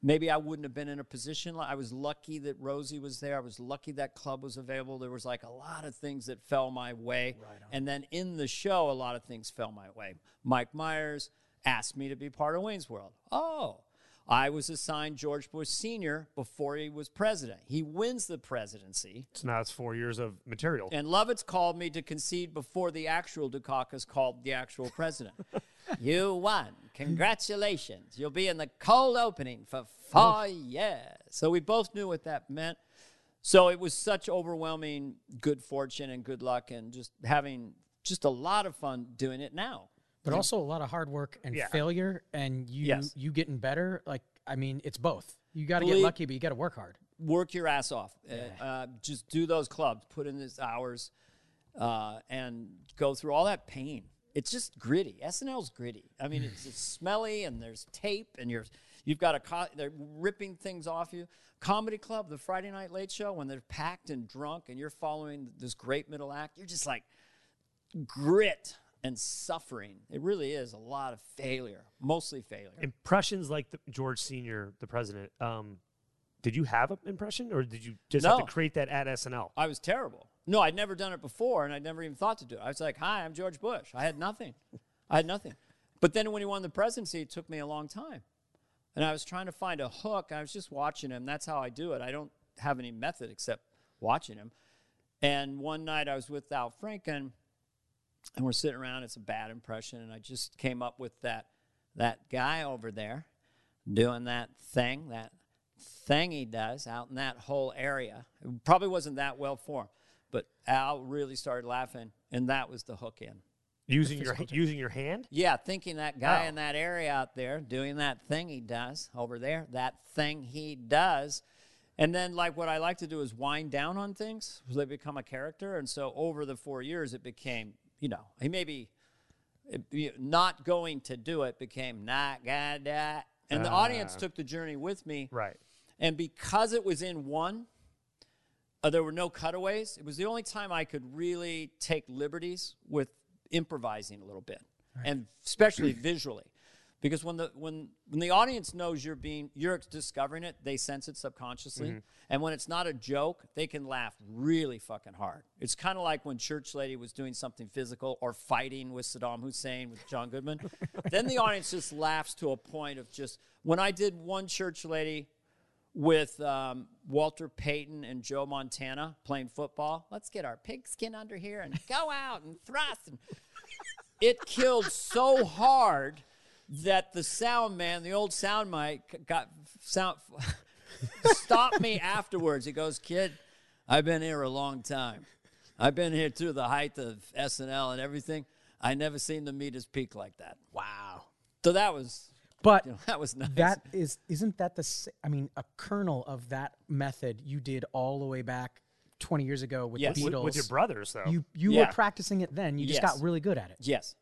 maybe I wouldn't have been in a position. I was lucky that Rosie was there. I was lucky that club was available. There was like a lot of things that fell my way. and then in the show, a lot of things fell my way. Mike Myers asked me to be part of Wayne's World. Oh, I was assigned George Bush Sr. before he was president. He wins the presidency. So now it's four years of material. And Lovitz called me to concede before the actual Dukakis called the actual president. [laughs] you won. Congratulations. You'll be in the cold opening for four years. So we both knew what that meant. So it was such overwhelming good fortune and good luck and just having just a lot of fun doing it now. But also a lot of hard work and Yeah. failure, and you Yes. you getting better. Like, I mean, it's both. You got to get lucky, but you got to work hard. work your ass off. Uh, Uh, just do those clubs, put in these hours, uh, and go through all that pain. It's just gritty. SNL's gritty. I mean, it's, it's [sighs] smelly, and there's tape, and you're you've got a co- they're ripping things off you. Comedy Club, the Friday Night Late Show, when they're packed and drunk, and you're following this great middle act, you're just like grit and suffering. It really is a lot of failure, mostly failure. Impressions like the, George Senior, the president. Um, did you have an impression, or did you just have to create that at SNL? I was terrible. No, I'd never done it before, and I'd never even thought to do it. I was like, "Hi, I'm George Bush." I had nothing. I had nothing. But then when he won the presidency, it took me a long time, and I was trying to find a hook. I was just watching him. That's how I do it. I don't have any method except watching him. And one night I was with Al Franken, and we're sitting around. It's a bad impression, and I just came up with that that guy over there doing that thing, that thing he does out in that whole area. It probably wasn't that well formed, but Al really started laughing, and that was the hook in. using [laughs] your using your hand. Yeah, thinking that guy in that area out there doing that thing he does over there, that thing he does. And then, like, what I like to do is wind down on things they become a character. And so, over the four years, it became, you know, he maybe it, not going to do it became not gonna do it. And the audience Ah. took the journey with me. Right. And because it was in one, uh, there were no cutaways. It was the only time I could really take liberties with improvising a little bit, and especially visually, because when the when when the audience knows you're being you're discovering it, they sense it subconsciously, and when it's not a joke, they can laugh really fucking hard. It's kind of like when Church Lady was doing something physical or fighting with Saddam Hussein with John Goodman. [laughs] then the audience just laughs to a point of just when I did one Church Lady with um, Walter Payton and Joe Montana playing football. Let's get our pigskin under here and go out and thrust. And [laughs] it killed so hard that the sound man, the old sound mic, got sound [laughs] stopped me afterwards. He goes, "Kid, I've been here a long time. I've been here through the height of SNL and everything. I never seen the meters peak like that. Wow. So that was But you know, [laughs] that was nice. that is isn't that the I mean a kernel of that method you did all the way back 20 years ago with Yes. the With, Beatles. with your brothers, though. You you Yeah. were practicing it then. You just Yes. got really good at it. Yes.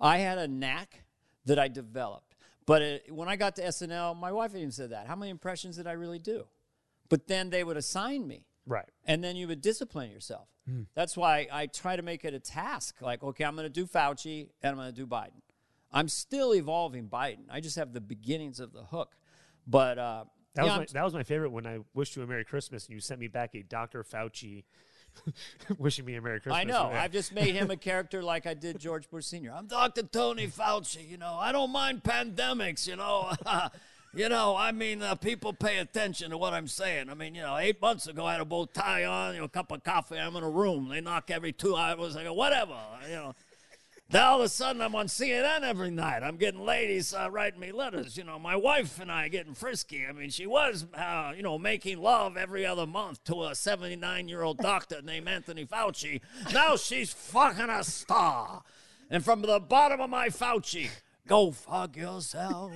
I had a knack that I developed. But it, when I got to SNL, my wife even said that. How many impressions did I really do? But then they would assign me. right. And then you would discipline yourself. Hmm. That's why I try to make it a task. Like, okay, I'm going to do Fauci and I'm going to do Biden. I'm still evolving Biden. I just have the beginnings of the hook. But uh, That yeah, was my, that was my favorite when I wished you a Merry Christmas and you sent me back a Dr. Fauci [laughs] wishing me a Merry Christmas. I know. I've just made him a character like I did George Bush Sr. I'm Dr. Tony Fauci. You know, I don't mind pandemics. You know, [laughs] you know. I mean, uh, people pay attention to what I'm saying. I mean, you know, eight months ago I had a bow tie on, you know, a cup of coffee. I'm in a room. They knock every two hours. I go, whatever. You know. Then all of a sudden, I'm on CNN every night. I'm getting ladies uh, writing me letters. You know, my wife and I are getting frisky. I mean, she was, uh, you know, making love every other month to a 79 year old doctor named Anthony Fauci. Now she's fucking a star. And from the bottom of my Fauci, go fuck yourself.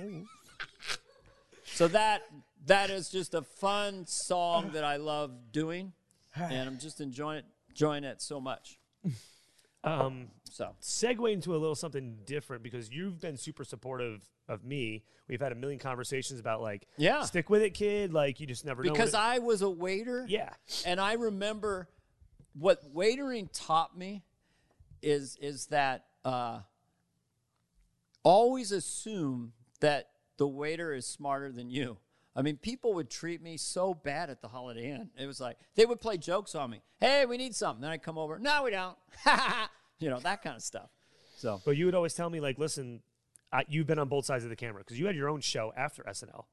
so that that is just a fun song that I love doing, and I'm just enjoying it, enjoying it so much. Um, So segue into a little something different because you've been super supportive of me. We've had a million conversations about like, Yeah. stick with it, kid. Like you just never know. because I was a waiter. yeah, And I remember what waitering taught me is is that uh, always assume that the waiter is smarter than you. I mean, people would treat me so bad at the Holiday Inn. It was like they would play jokes on me. Hey, we need something. Then I'd come over. No, we don't. [laughs] you know that kind of stuff. So but you would always tell me like, listen, I, you've been on both sides of the camera because you had your own show after SNL.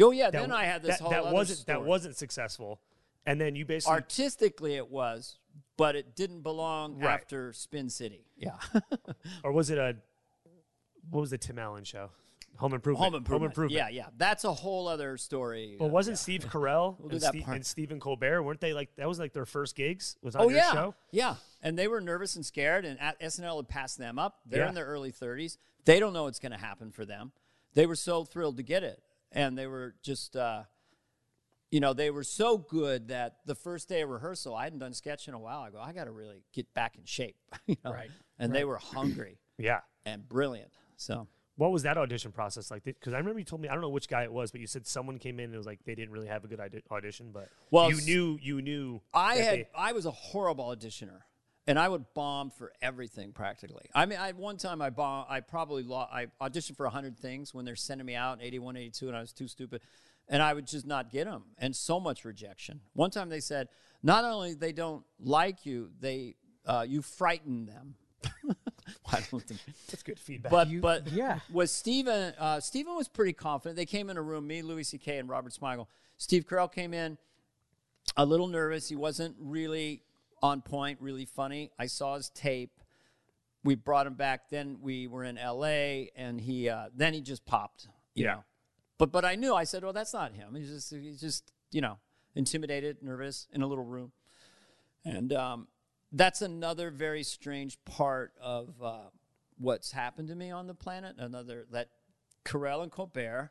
oh yeah. That then I had this that, whole that wasn't story. that wasn't successful, and then you basically artistically it was, but it didn't belong Right. after Spin City. Yeah. [laughs] or was it a what was the Tim Allen show? Home Improvement. Home improvement. Home Improvement. Yeah, yeah. That's a whole other story. Well, Uh, wasn't yeah. Steve Carell do and, that Ste- part. and Stephen Colbert weren't they like that was like their first gigs was on Oh your yeah, show? yeah. And they were nervous and scared, and at SNL had passed them up. They're Yeah. in their early 30s. They don't know what's going to happen for them. They were so thrilled to get it, and they were just, uh, you know, they were so good that the first day of rehearsal, I hadn't done sketch in a while. I go, I got to really get back in shape, [laughs] you know? Right, And they were hungry [clears throat] Yeah. and brilliant. So What was that audition process like? Because I remember you told me I don't know which guy it was, but you said someone came in and it was like they didn't really have a good audition, but Well, you knew you knew. I had they- I was a horrible auditioner, and I would bomb for everything practically. I mean, I one time I bomb I probably lo- I auditioned for hundred things when they're sending me out in 81, 82, and I was too stupid, and I would just not get them, and so much rejection. One time they said, not only they don't like you, they uh, you frighten them. [laughs] I don't think. that's good feedback. But You- but yeah. was Steven uh, Steven was pretty confident. They came in a room, me, Louis C.K. and Robert Smigel. Steve Carell came in a little nervous. He wasn't really on point, really funny. I saw his tape. We brought him back. Then we were in L.A. and he uh, then he just popped. You Yeah. know. But but I knew. I said, "Well, that's not him. He's just he's just you know intimidated, nervous in a little room." And um, that's another very strange part of uh, what's happened to me on the planet. Another that Carell and Colbert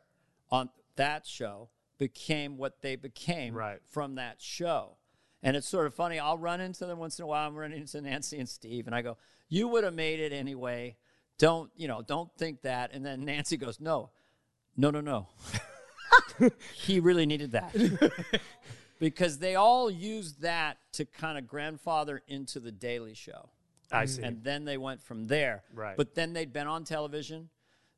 on that show became what they became Right. from that show. And it's sort of funny. I'll run into them once in a while. I'm running into Nancy and Steve, and I go, "You would have made it anyway. Don't you know? Don't think that." And then Nancy goes, "No, no, no, no. [laughs] he really needed that." [laughs] because they all used that to kind of grandfather into the Daily Show. I see. And then they went from there. Right. But then they'd been on television.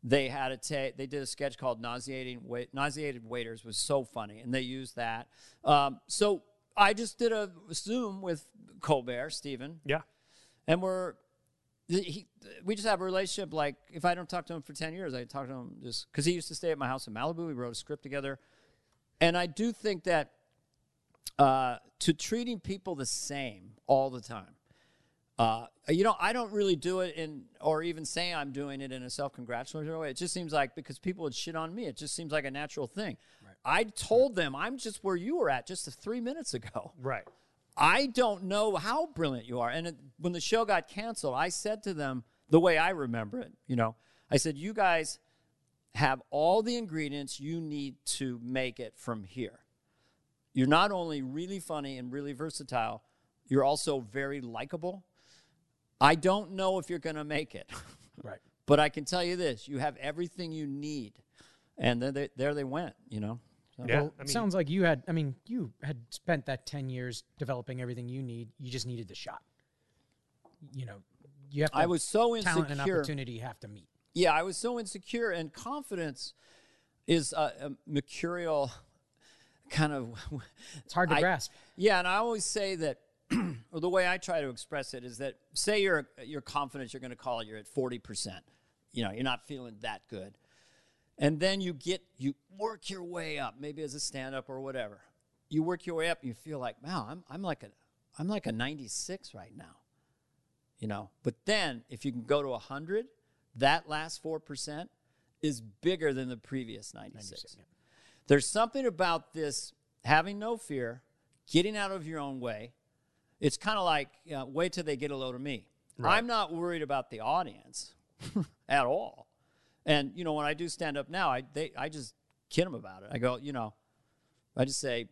They had a ta- they did a sketch called "Nauseating Wait- Nauseated Waiters" was so funny, and they used that. Um, so I just did a Zoom with Colbert, Stephen, yeah. and we're he, we just have a relationship. Like if I don't talk to him for ten years, I talk to him just because he used to stay at my house in Malibu. We wrote a script together, and I do think that uh, to treating people the same all the time. Uh, you know, I don't really do it in, or even say I'm doing it in a self-congratulatory way. It just seems like because people would shit on me, it just seems like a natural thing. I told them I'm just where you were at just three minutes ago. Right. I don't know how brilliant you are. And it, when the show got canceled, I said to them the way I remember it, you know, I said, you guys have all the ingredients you need to make it from here. You're not only really funny and really versatile, you're also very likable. I don't know if you're going to make it, [laughs] Right. but I can tell you this you have everything you need. And then they, there they went, you know. So- Yeah. Well, I it mean, sounds like you had. I mean, you had spent that ten years developing everything you need. You just needed the shot. You know, you have. To I was so talent and insecure. opportunity have to meet. yeah, I was so insecure, and confidence is a, a mercurial kind of. It's hard to [laughs] I- grasp. Yeah, and I always say that, or [clears throat] the way I try to express it is that, say you're you're confident, you're going to call it, you're at forty percent. You know, you're not feeling that good, and then you get you work your way up, maybe as a stand up or whatever. You work your way up, and you feel like, wow, I'm I'm like a I'm like a ninety six right now. You know, but then if you can go to hundred, that last four percent is bigger than the previous ninety six. There's something about this having no fear, getting out of your own way. It's kind of like you know, wait till they get a load of me. I'm not worried about the audience [laughs] at all. And you know, when I do stand up now, I they I just kid them about it. I go, you know, I just say,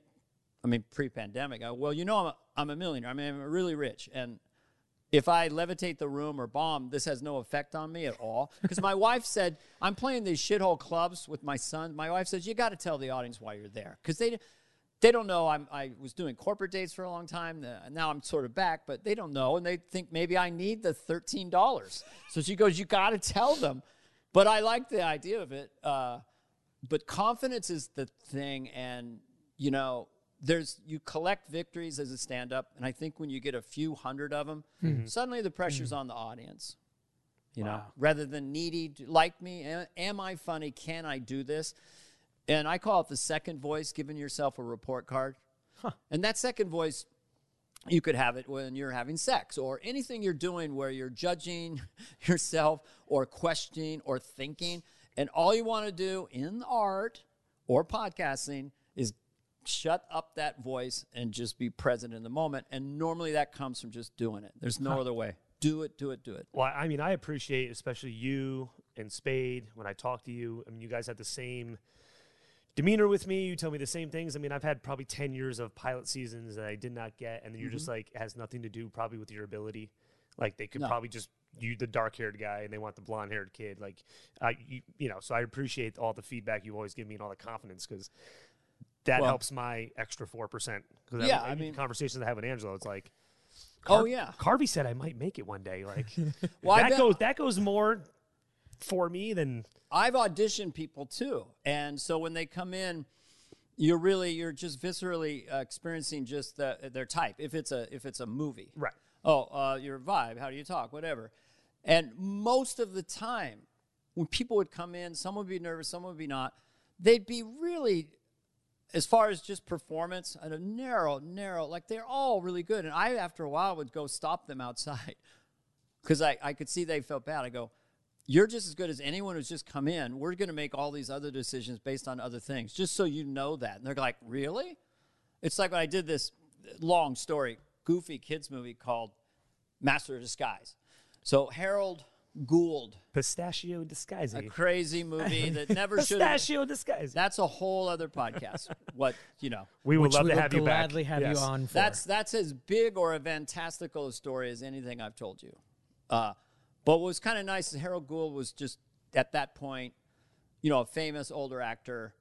I mean, pre-pandemic, I go, well, you know, I'm a, I'm a millionaire. I mean, I'm really rich, and if I levitate the room or bomb, this has no effect on me at all. Because my wife said, I'm playing these shithole clubs with my son. My wife says, you got to tell the audience why you're there. Because they, they don't know I'm, I was doing corporate dates for a long time. Uh, Now I'm sort of back, but they don't know. And they think maybe I need the $13. So she goes, you got to tell them. But I like the idea of it. Uh, but confidence is the thing. And, you know, there's you collect victories as a stand up and i think when you get a few hundred of them mm-hmm. mm-hmm. suddenly the pressure's mm-hmm. on the audience you know rather than needy like me am, am i funny? Can i do this? And i call it the second voice giving yourself a report card. And that second voice you could have it when you're having sex or anything you're doing where you're judging [laughs] yourself or questioning or thinking. And all you want to do in art or podcasting is shut up that voice and just be present in the moment and normally that comes from just doing it there's no other way do it do it do it Well, I mean, I appreciate especially you and Spade when I talk to you. I mean, you guys have the same demeanor with me. You tell me the same things. I mean, I've had probably 10 years of pilot seasons that I did not get. And then you're Mm-hmm. just like, it has nothing to do probably with your ability. Like, they could No. probably just, you, the dark haired guy, and they want the blonde haired kid. Like, uh, you, you know, so I appreciate all the feedback you always give me and all the confidence because that Well- helps my extra 4%. Because Yeah, I mean- conversations I have with Angelo, it's like, oh yeah Carvey said I might make it one day. Like [laughs] Well, that goes that goes more for me than I've auditioned people too, and so when they come in, you're really you're just viscerally uh, experiencing just the, their type. If it's a if it's a movie, right. Oh, uh, your vibe. How do you talk? Whatever. And most of the time, when people would come in, some would be nervous, some would be not. They'd be really, as far as just performance, at a narrow, narrow. Like they're all really good. And I, after a while, would go stop them outside [laughs] because I, I could see they felt bad. I go, you're just as good as anyone who's just come in. We're going to make all these other decisions based on other things, just so you know that. And they're like, really? It's like when I did this long story, goofy kids movie called Master of Disguise. So Harold Gould, Pistachio disguise. a crazy movie that [laughs] never should. have Pistachio disguise. That's a whole other podcast. what you know. we would love we to will have you back. gladly have Yes. you on for. That's that's as big or a fantastical a story as anything I've told you. Uh, but what was kind of nice is Harold Gould was just at that point, you know, a famous older actor,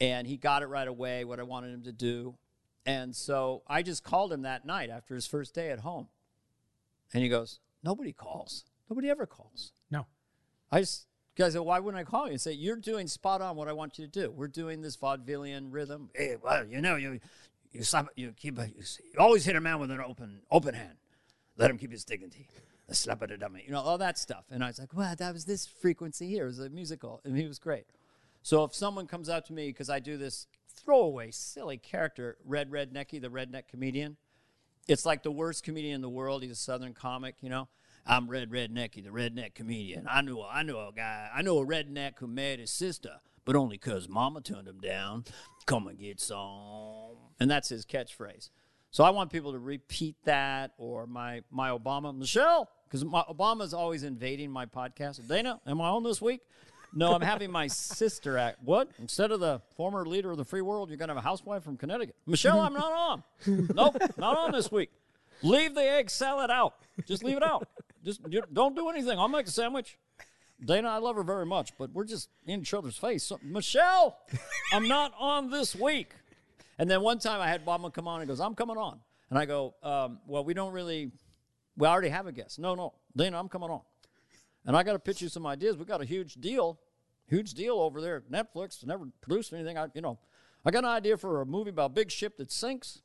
and he got it right away what I wanted him to do, and so I just called him that night after his first day at home, and he goes, "Nobody calls. Nobody ever calls." no. I just guys said, why wouldn't I call you and say you're doing spot on what I want you to do? We're doing this vaudevillian rhythm. Hey, well, you know, you you slap, you keep, uh, a, you always hit a man with an open open hand. Let him keep his dignity. The slap of the dummy, you know, all that stuff. And I was like, well, that was this frequency here. It was a musical, and he was great. So if someone comes up to me because I do this throwaway, silly character, Red Rednecky, the redneck comedian, it's like the worst comedian in the world. He's a Southern comic, you know. I'm Red Rednecky, the redneck comedian. I knew, I knew a guy, I knew a redneck who met his sister, but only 'cause Mama turned him down. Come and get some, and that's his catchphrase. So I want people to repeat that, or my my Obama Michelle, because Obama's always invading my podcast. Dana, am I on this week? No, I'm having my sister act. What? Instead of the former leader of the free world, you're going to have a housewife from Connecticut. Michelle, I'm not on. Nope, not on this week. Leave the egg salad out. Just leave it out. Just don't do anything. I'll make a sandwich. Dana, I love her very much, but we're just in each other's face. So, Michelle, I'm not on this week. And then one time I had Obama come on and goes, I'm coming on. And I go, um, well, we don't really, we already have a guest. No, no, Dana, I'm coming on. And I got to pitch you some ideas. We got a huge deal, huge deal over there at Netflix. Never produced anything. I, you know, I got an idea for a movie about a big ship that sinks.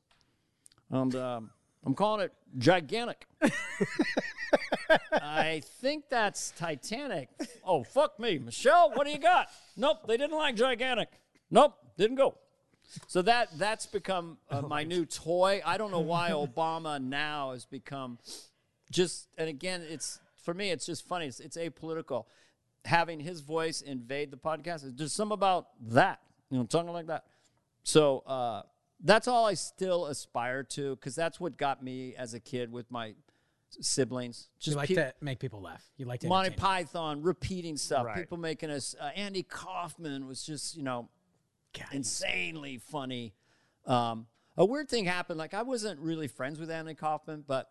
And um, I'm calling it Gigantic. [laughs] I think that's Titanic. Oh, fuck me. Michelle, what do you got? Nope, they didn't like Gigantic. Nope, didn't go. So that that's become uh, my new toy. I don't know why Obama now has become just and again it's for me it's just funny. It's, it's apolitical. Having his voice invade the podcast, there's some about that, you know, talking like that. So uh, that's all I still aspire to because that's what got me as a kid with my siblings. You Just like peop- to make people laugh. You like to Monty. Python repeating stuff. Right. People making us. Uh, Andy Kaufman was just you know God, insanely funny. Um, a weird thing happened. Like I wasn't really friends with Andy Kaufman, but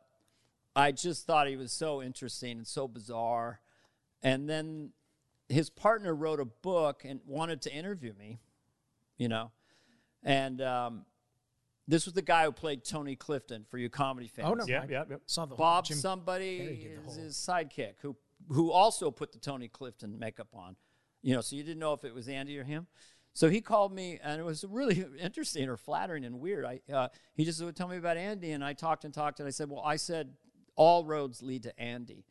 I just thought he was so interesting and so bizarre. And then his partner wrote a book and wanted to interview me, you know. And um, this was the guy who played Tony Clifton for you comedy fans. Oh no! Yeah, yeah, yeah. Saw the Bob Jim- somebody Carrey did the is whole- his sidekick who who also put the Tony Clifton makeup on. You know, so you didn't know if it was Andy or him. So he called me, and it was really [laughs] interesting or flattering and weird. I uh, he just would tell me about Andy, and I talked and talked, and I said, "Well, I said all roads lead to Andy."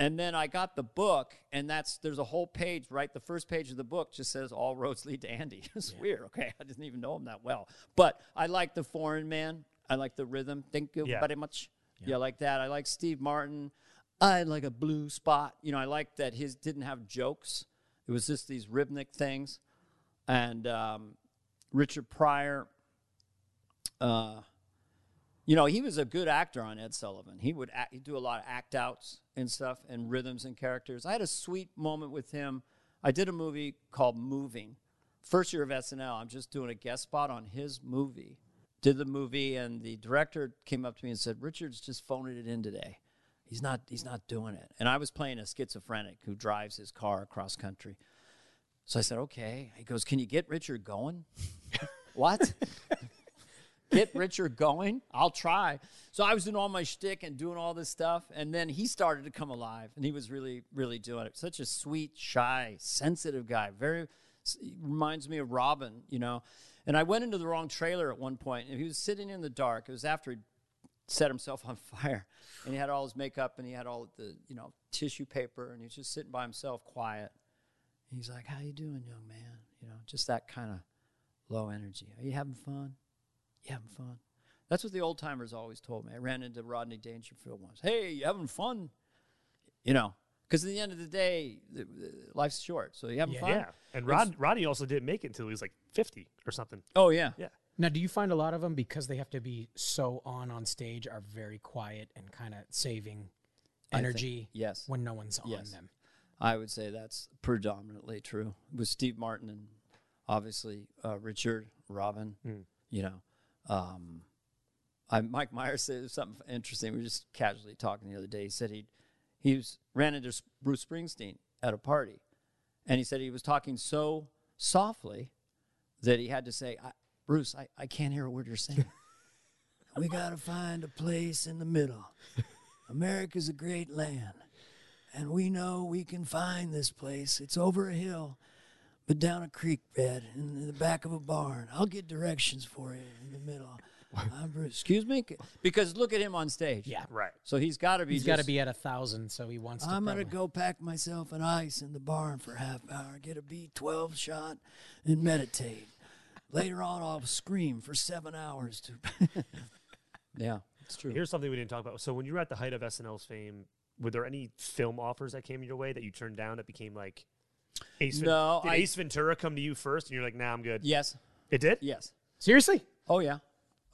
And then I got the book, and that's there's a whole page, right? The first page of the book just says all roads lead to Andy. [laughs] it's weird. Okay, I didn't even know him that well, but I like the Foreign Man. I like the rhythm. Thank you Yeah. very much. Yeah. I like that. I like Steve Martin. I like a blue spot. You know, I like that his didn't have jokes. It was just these rhythmic things. And um, Richard Pryor, uh, you know, he was a good actor on Ed Sullivan. He would act, do a lot of act outs and stuff and rhythms and characters. I had a sweet moment with him. I did a movie called Moving. First year of SNL, I'm just doing a guest spot on his movie. Did the movie, and the director came up to me and said, "Richard's just phoning it in today. He's not. He's not doing it." And I was playing a schizophrenic who drives his car across country. So I said, "Okay." He goes, "Can you get Richard going?" [laughs] what? Get Richard going. I'll try. So I was doing all my shtick and doing all this stuff, and then he started to come alive, and he was really, really doing it. Such a sweet, shy, sensitive guy. Very reminds me of Robin, you know. And I went into the wrong trailer at one point, and he was sitting in the dark. It was after he set himself on [laughs] fire, and he had all his makeup, and he had all the, you know, tissue paper, and he was just sitting by himself, quiet. He's like, "How you doing, young man?" You know, just that kind of low energy. Are you having fun? You having fun? That's what the old timers always told me. I ran into Rodney Dangerfield once. Hey, you having fun? You know, because at the end of the day, the, the, life's short. So you having Yeah. fun? Yeah. And Rod, Rodney also didn't make it until he was like 50 or something. Oh yeah. Yeah. Now, do you find a lot of them because they have to be so on on stage are very quiet and kind of saving think- energy yes. when no one's on Yes. them? I would say that's predominantly true with Steve Martin and obviously uh, Richard, Robin. You know, um, I, Mike Myers said something interesting. We were just casually talking the other day. He said he he was ran into Bruce Springsteen at a party, and he said he was talking so softly that he had to say, I, "Bruce, I, I can't hear a word you're saying." [laughs] we got to find a place in the middle. America's a great land and we know we can find this place. It's over a hill, but down a creek bed in the back of a barn. I'll get directions for you in the middle. I'm Bruce. Excuse me, because look at him on stage. Yeah. Right. So he's got to be. He's got to be at a thousand, so he wants to. I'm gonna probably- go pack myself an ice in the barn for a half hour, get a B12 shot, and meditate. Later on, I'll scream for seven hours to. [laughs] yeah, it's true. Here's something we didn't talk about. So when you were at the height of SNL's fame, were there any film offers that came your way that you turned down that became like Ace? Ven- No, did I- Ace Ventura come to you first, and you're like, "Nah, I'm good." Yes. It did. Yes. Seriously, Oh yeah.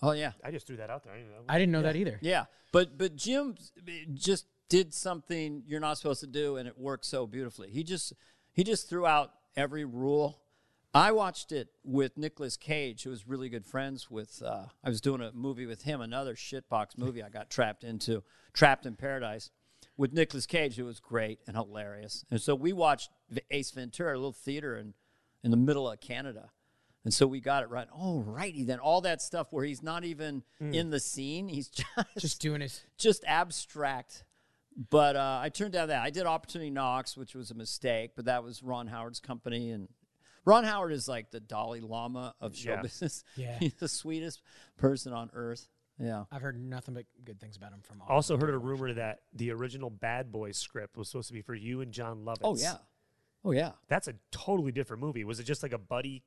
Oh yeah. I just threw that out there. I didn't know. I didn't know that either. Yeah, but but Jim just did something you're not supposed to do, and it worked so beautifully. He just he just threw out every rule. I watched it with Nicolas Cage, who was really good friends with. Uh, I was doing a movie with him, another shitbox movie I got trapped into, Trapped in Paradise, with Nicolas Cage. It was great and hilarious, and so we watched Ace Ventura, a little theater in in the middle of Canada. And so we got it right. Oh, righty then. All that stuff where he's not even in the scene. He's [laughs] just Just doing his. just abstract. But uh, I turned down that. I did Opportunity Knocks, which was a mistake, but that was Ron Howard's company. And Ron Howard is like the Dalai Lama of show Yeah. business. Yeah. [laughs] He's the sweetest person on earth. Yeah. I've heard nothing but good things about him from all. Also heard a rumor that the original Bad Boys script was supposed to be for you and Jon Lovitz. Oh, yeah. Oh, yeah. That's a totally different movie. Was it just like a buddy?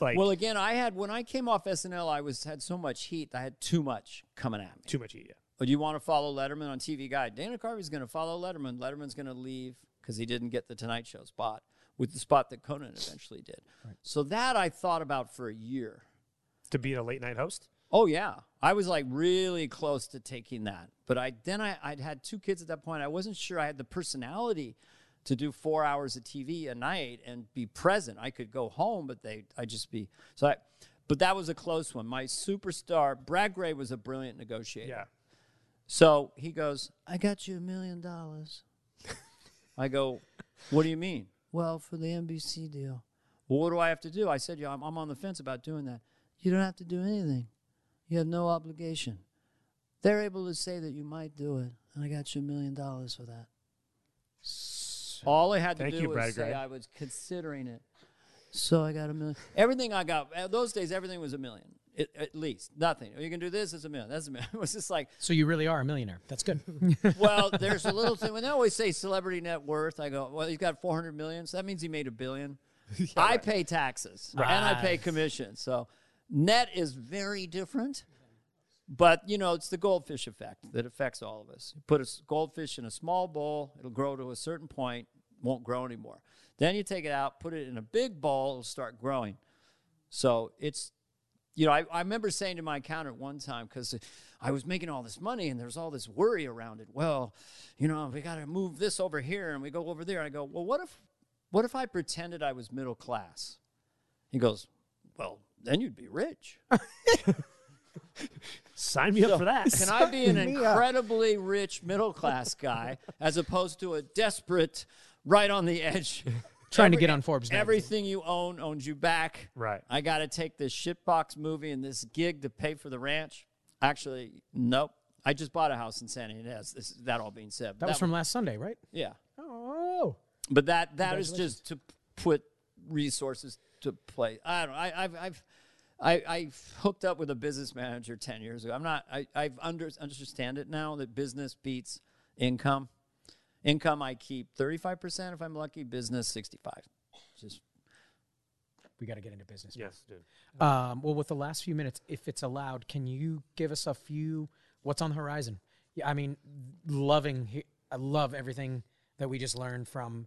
Like Well, again, I had, when I came off SNL, I was had so much heat. I had too much coming at me. too much heat. Yeah. Oh, do you want to follow Letterman on TV Guide? Dana Carvey's going to follow Letterman. Letterman's going to leave because he didn't get the Tonight Show spot with the spot that Conan eventually did. So that I thought about for a year. To be a late night host. Oh yeah, I was like really close to taking that, but I then I I'd had two kids at that point. I wasn't sure I had the personality to do four hours of TV a night and be present. I could go home, but they I just be so. I, but that was a close one. My superstar Brad Grey was a brilliant negotiator. Yeah. So he goes, I got you a million dollars. I go, What do you mean? Well, for the NBC deal. Well, what do I have to do? I said, Yeah, I'm, I'm on the fence about doing that. You don't have to do anything, you have no obligation. They're able to say that you might do it, and I got you a million dollars for that. All I had to Thank do you, was Brad say Grey. I was considering it. So I got a million. Everything I got, uh, those days, everything was a million. It, at least. Nothing. You can do this, it's a million. That's a million. [laughs] It was just like, So you really are a millionaire. That's good. [laughs] well, there's a little thing when they always say celebrity net worth. I go, well, he's got 400 million, so that means he made a billion. [laughs] I pay taxes and I pay commission, so net is very different. But you know, it's the goldfish effect that affects all of us. You put a goldfish in a small bowl, it'll grow to a certain point, won't grow anymore. Then you take it out, put it in a big bowl, it'll start growing. So it's you know, I, I remember saying to my accountant one time because I was making all this money and there's all this worry around it. Well, you know, we got to move this over here and we go over there. I go, well, what if, what if I pretended I was middle class? He goes, well, then you'd be rich. Sign me up for that. Can I be an incredibly rich middle class guy as opposed to a desperate, right on the edge? [laughs] Trying to get on Forbes magazine. Everything you own owns you back. Right. I got to take this shitbox movie and this gig to pay for the ranch. Actually, nope. I just bought a house in San Ynez. This, that all being said, That was from last Sunday, right? yeah. Oh. But that that is just to put resources to play. I don't. I, I've I've I, I hooked up with a business manager ten years ago. I'm not. I I've under, understand it now that business beats income. Income I keep thirty five percent if I'm lucky. Business sixty five. Just We got to get into business. yes, dude. Um, well, with the last few minutes, if it's allowed, can you give us a few? What's on the horizon? Yeah, I mean, loving. he- I love everything that we just learned from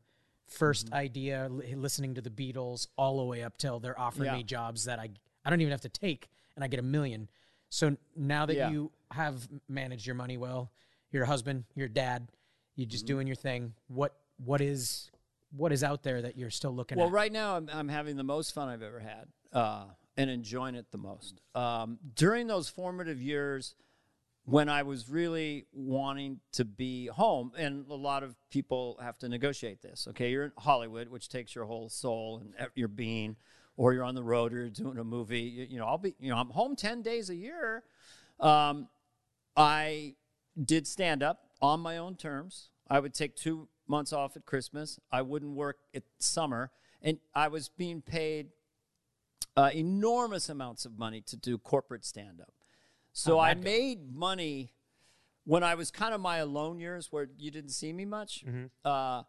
1st idea, listening to the Beatles, all the way up till they're offering Yeah. me jobs that I I don't even have to take, and I get a million. So now that Yeah. you have managed your money well, you're a husband, you're a dad, you're Mm-hmm. just doing your thing. What what is what is out there that you're still looking at? Well, at? right now I'm, I'm having the most fun I've ever had uh, and enjoying it the most. Um, during those formative years when I was really wanting to be home, and a lot of people have to negotiate this. Okay, you're in Hollywood, which takes your whole soul and your being, or you're on the road or you're doing a movie. You, you know, I'll be, you know, I'm home 10 days a year. Um, I did stand up on my own terms. I would take two months off at Christmas. I wouldn't work at summer. And I was being paid uh, enormous amounts of money to do corporate stand up. So I made money when I was kind of my alone years where you didn't see me much. Uh,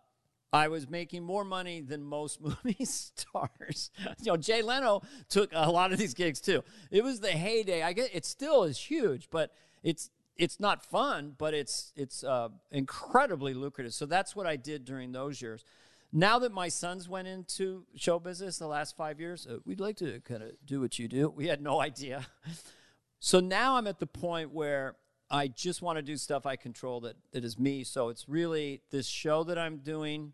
I was making more money than most [laughs] movie stars. you know, Jay Leno took a lot of these gigs too. It was the heyday. I get it still is huge, but it's it's not fun, but it's it's uh, incredibly lucrative. So that's what I did during those years. Now that my sons went into show business the last five years, uh, we'd like to kind of do what you do. We had no [laughs] idea. So now I'm at the point where I just want to do stuff I control that, that is me. So it's really this show that I'm doing.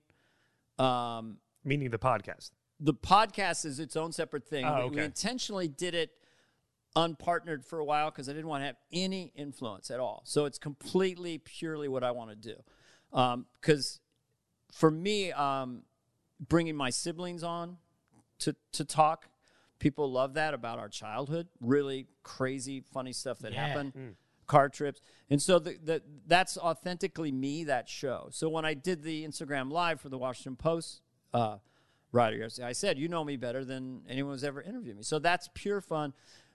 Um, Meaning the podcast. the podcast is its own separate thing. Oh, We- We intentionally did it unpartnered for a while because I didn't want to have any influence at all. So it's completely, purely what I want to do. Because for me, um, bringing my siblings on to, to talk, people love that about our childhood. Really crazy, funny stuff that Yeah. happened. Car trips, and so the, the that's authentically me. That show. So when I did the Instagram live for the Washington Post, uh, writer. I said, you know me better than anyone who's ever interviewed me. So that's pure fun.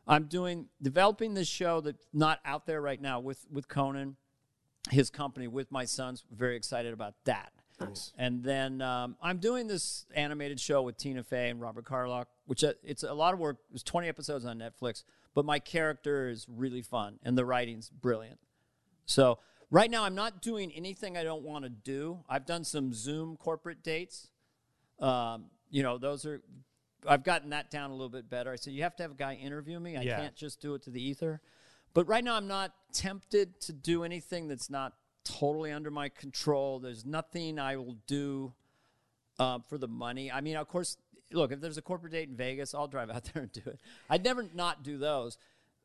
I'm doing developing this show that's not out there right now with with Conan, his company, with my sons. Very excited about that. And then um, I'm doing this animated show with Tina Fey and Robert Carlock, which uh, it's a lot of work. There's 20 episodes on Netflix, but my character is really fun and the writing's brilliant. So right now, I'm not doing anything I don't want to do. I've done some Zoom corporate dates. Um, you know, those are. I've gotten that down a little bit better. I said you have to have a guy interview me. I Yeah. can't just do it to the ether. But right now, I'm not tempted to do anything that's not totally under my control. There's nothing I will do uh, for the money. I mean, of course, look, if there's a corporate date in Vegas, I'll drive out [laughs] there and do it. I'd never not do those.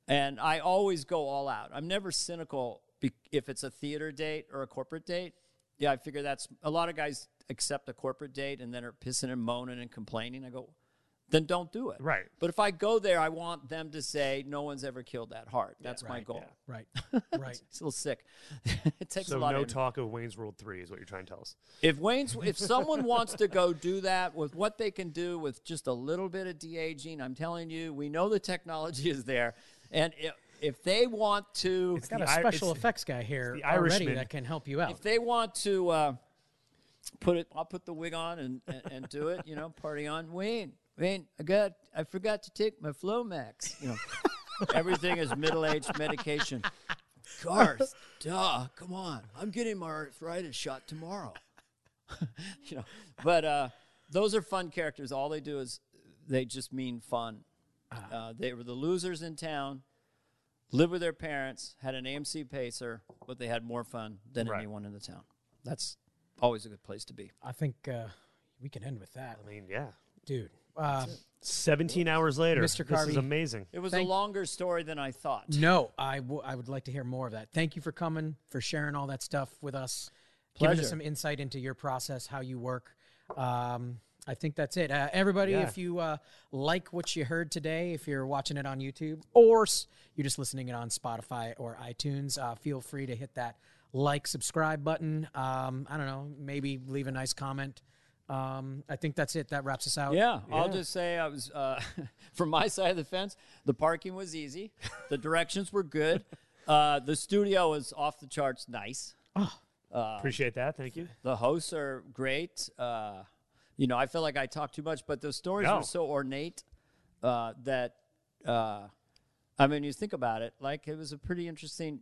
And I always go all out. I'm never cynical if it's a theater date or a corporate date. Yeah, I figure that's a lot of guys accept a corporate date and then are pissing and moaning and complaining. I go, then don't do it. Right. But if I go there, I want them to say, no one's ever killed that heart. That's my right, goal. right, [laughs] right. It's a little sick. [laughs] it takes So a lot no of talk of Wayne's World 3 is what you're trying to tell us. if Wayne's, if [laughs] someone wants to go do that with what they can do with just a little bit of de aging, I'm telling you, we know the technology is there, and if, if they want to, I Got a special it's- effects guy here the already Irishman. that can help you out. if they want to uh, put it, I'll put the wig on and, and, and do it. You know, party on. Wayne, Wayne, I got, I forgot to take my Flomax. You know, [laughs] everything is middle aged medication. Garth, duh, come on, I'm getting my arthritis shot tomorrow. [laughs] you know, but uh, those are fun characters. All they do is they just mean fun. Uh, they were the losers in town. Lived with their parents, had an AMC Pacer, but they had more fun than Right. anyone in the town. That's always a good place to be. I think uh, we can end with that, I mean, yeah. dude. Uh, 17 hours later. Mr. This Carvey. is amazing. It was Thank- a longer story than I thought. no, I, w- I would like to hear more of that. Thank you for coming, for sharing all that stuff with us, giving Pleasure. us some insight into your process, how you work. Um, I think that's it. Uh, everybody, Yeah. if you uh, like what you heard today, if you're watching it on YouTube or s- you're just listening it on Spotify or iTunes, uh, feel free to hit that like, subscribe button. Um, I don't know, maybe leave a nice comment. Um, I think that's it. That wraps us out. Yeah, I'll just say I was uh, [laughs] from my side of the fence. The parking was easy. The directions were good. [laughs] Uh, the studio was off the charts nice. Appreciate that. Thank you. The hosts are great. Uh, you know, I feel like I talk too much, but the stories No. were so ornate uh, that uh, I mean, you think about it, like it was a pretty interesting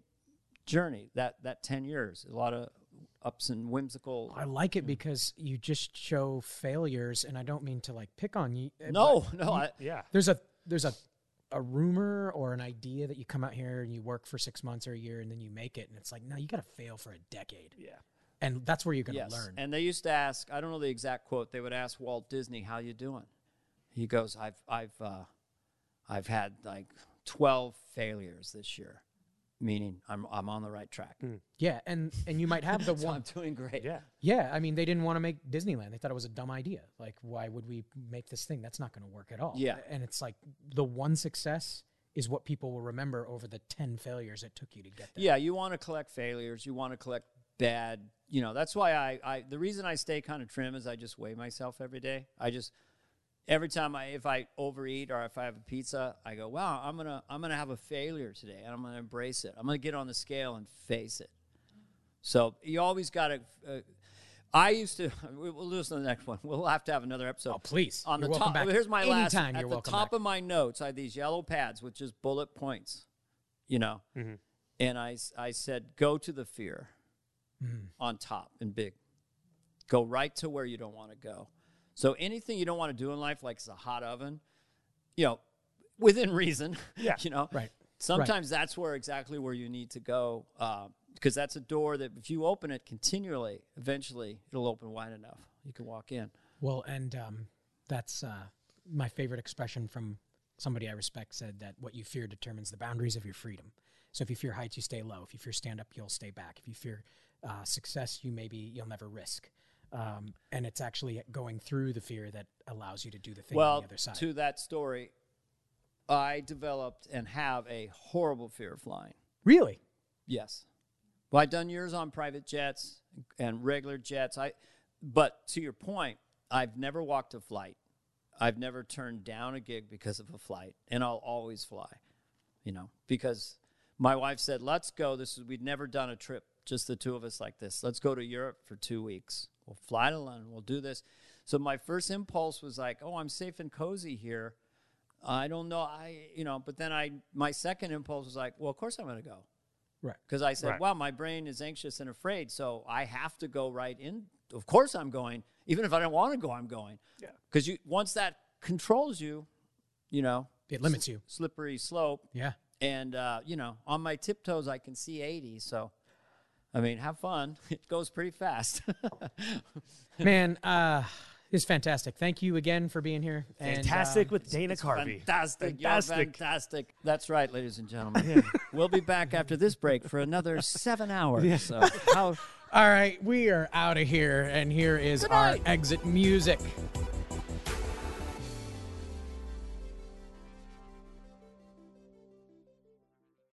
journey. That that ten years, a lot of ups and whimsical. I like it because you just show failures, and I don't mean to like pick on you. uh, No, no, I, Yeah. there's a there's a a rumor or an idea that you come out here and you work for six months or a year and then you make it, and it's like, no, you got to fail for a decade, Yeah. and that's where you're going to Yes. learn. And they used to ask, I don't know the exact quote. They would ask Walt Disney, "How you doing?" He goes, "I've I've uh, I've had like 12 failures this year, meaning I'm I'm on the right track. Hmm. yeah, and and you might have [laughs] the So one. I'm doing great. Yeah. Yeah, I mean, they didn't want to make Disneyland. They thought it was a dumb idea. Like, why would we make this thing? That's not going to work at all. Yeah. and it's like the one success is what people will remember over the ten failures it took you to get there. Yeah, you want to collect failures. You want to collect bad. You know, that's why I, I the reason I stay kind of trim is I just weigh myself every day. I just every time I if I overeat or if I have a pizza, I go, wow, I'm gonna I'm gonna have a failure today, and I'm gonna embrace it. I'm gonna get on the scale and face it. So you always got to. Uh, I used to. [laughs] we- We'll listen to the next one. We'll have to have another episode. Oh, please. On You're the top. back Here's my last. anytime At the top back. of my notes, I had these yellow pads with just bullet points. You know, and I I said, go to the fear on top and big. Go right to where you don't want to go. So anything you don't want to do in life, like it's a hot oven, you know, within [laughs] reason. Yeah. you know, Right. Sometimes that's where exactly where you need to go, uh, because that's a door that if you open it continually, eventually it'll open wide enough you can walk in. Well, and um, that's uh, my favorite expression from somebody I respect said that what you fear determines the boundaries of your freedom. So if you fear heights, you stay low. If you fear stand up, you'll stay back. If you fear uh, success, you maybe you'll never risk. Um, and it's actually going through the fear that allows you to do the thing on Well, the other side. to that story, I developed and have a horrible fear of flying. really? Yes. Well, I've done years on private jets and regular jets. I, but to your point, I've never walked a flight. I've never turned down a gig because of a flight, and I'll always fly. You know, because my wife said, "Let's go." This is we'd never done a trip, just the two of us like this. Let's go to Europe for two weeks. We'll fly to London. We'll do this. So my first impulse was like, "Oh, I'm safe and cozy here." I don't know. I you know, but then I my second impulse was like, "Well, of course I'm going to go." Right. because I said, Right. "Wow, my brain is anxious and afraid, so I have to go right in." Of course, I'm going. Even if I don't want to go, I'm going. Yeah. Because you once that controls you, you know, It limits you. slippery slope, Yeah. and uh, you know, on my tiptoes, I can see 80. So, I mean, have fun. [laughs] It goes pretty fast. [laughs] Man, uh, it's fantastic. Thank you again for being here. And, Fantastic um, with Dana Carvey. Fantastic. You're Fantastic. fantastic. That's right, ladies and gentlemen. [laughs] we'll be back after this break for another seven hours. So how All right, we are out of here, and here is our exit music.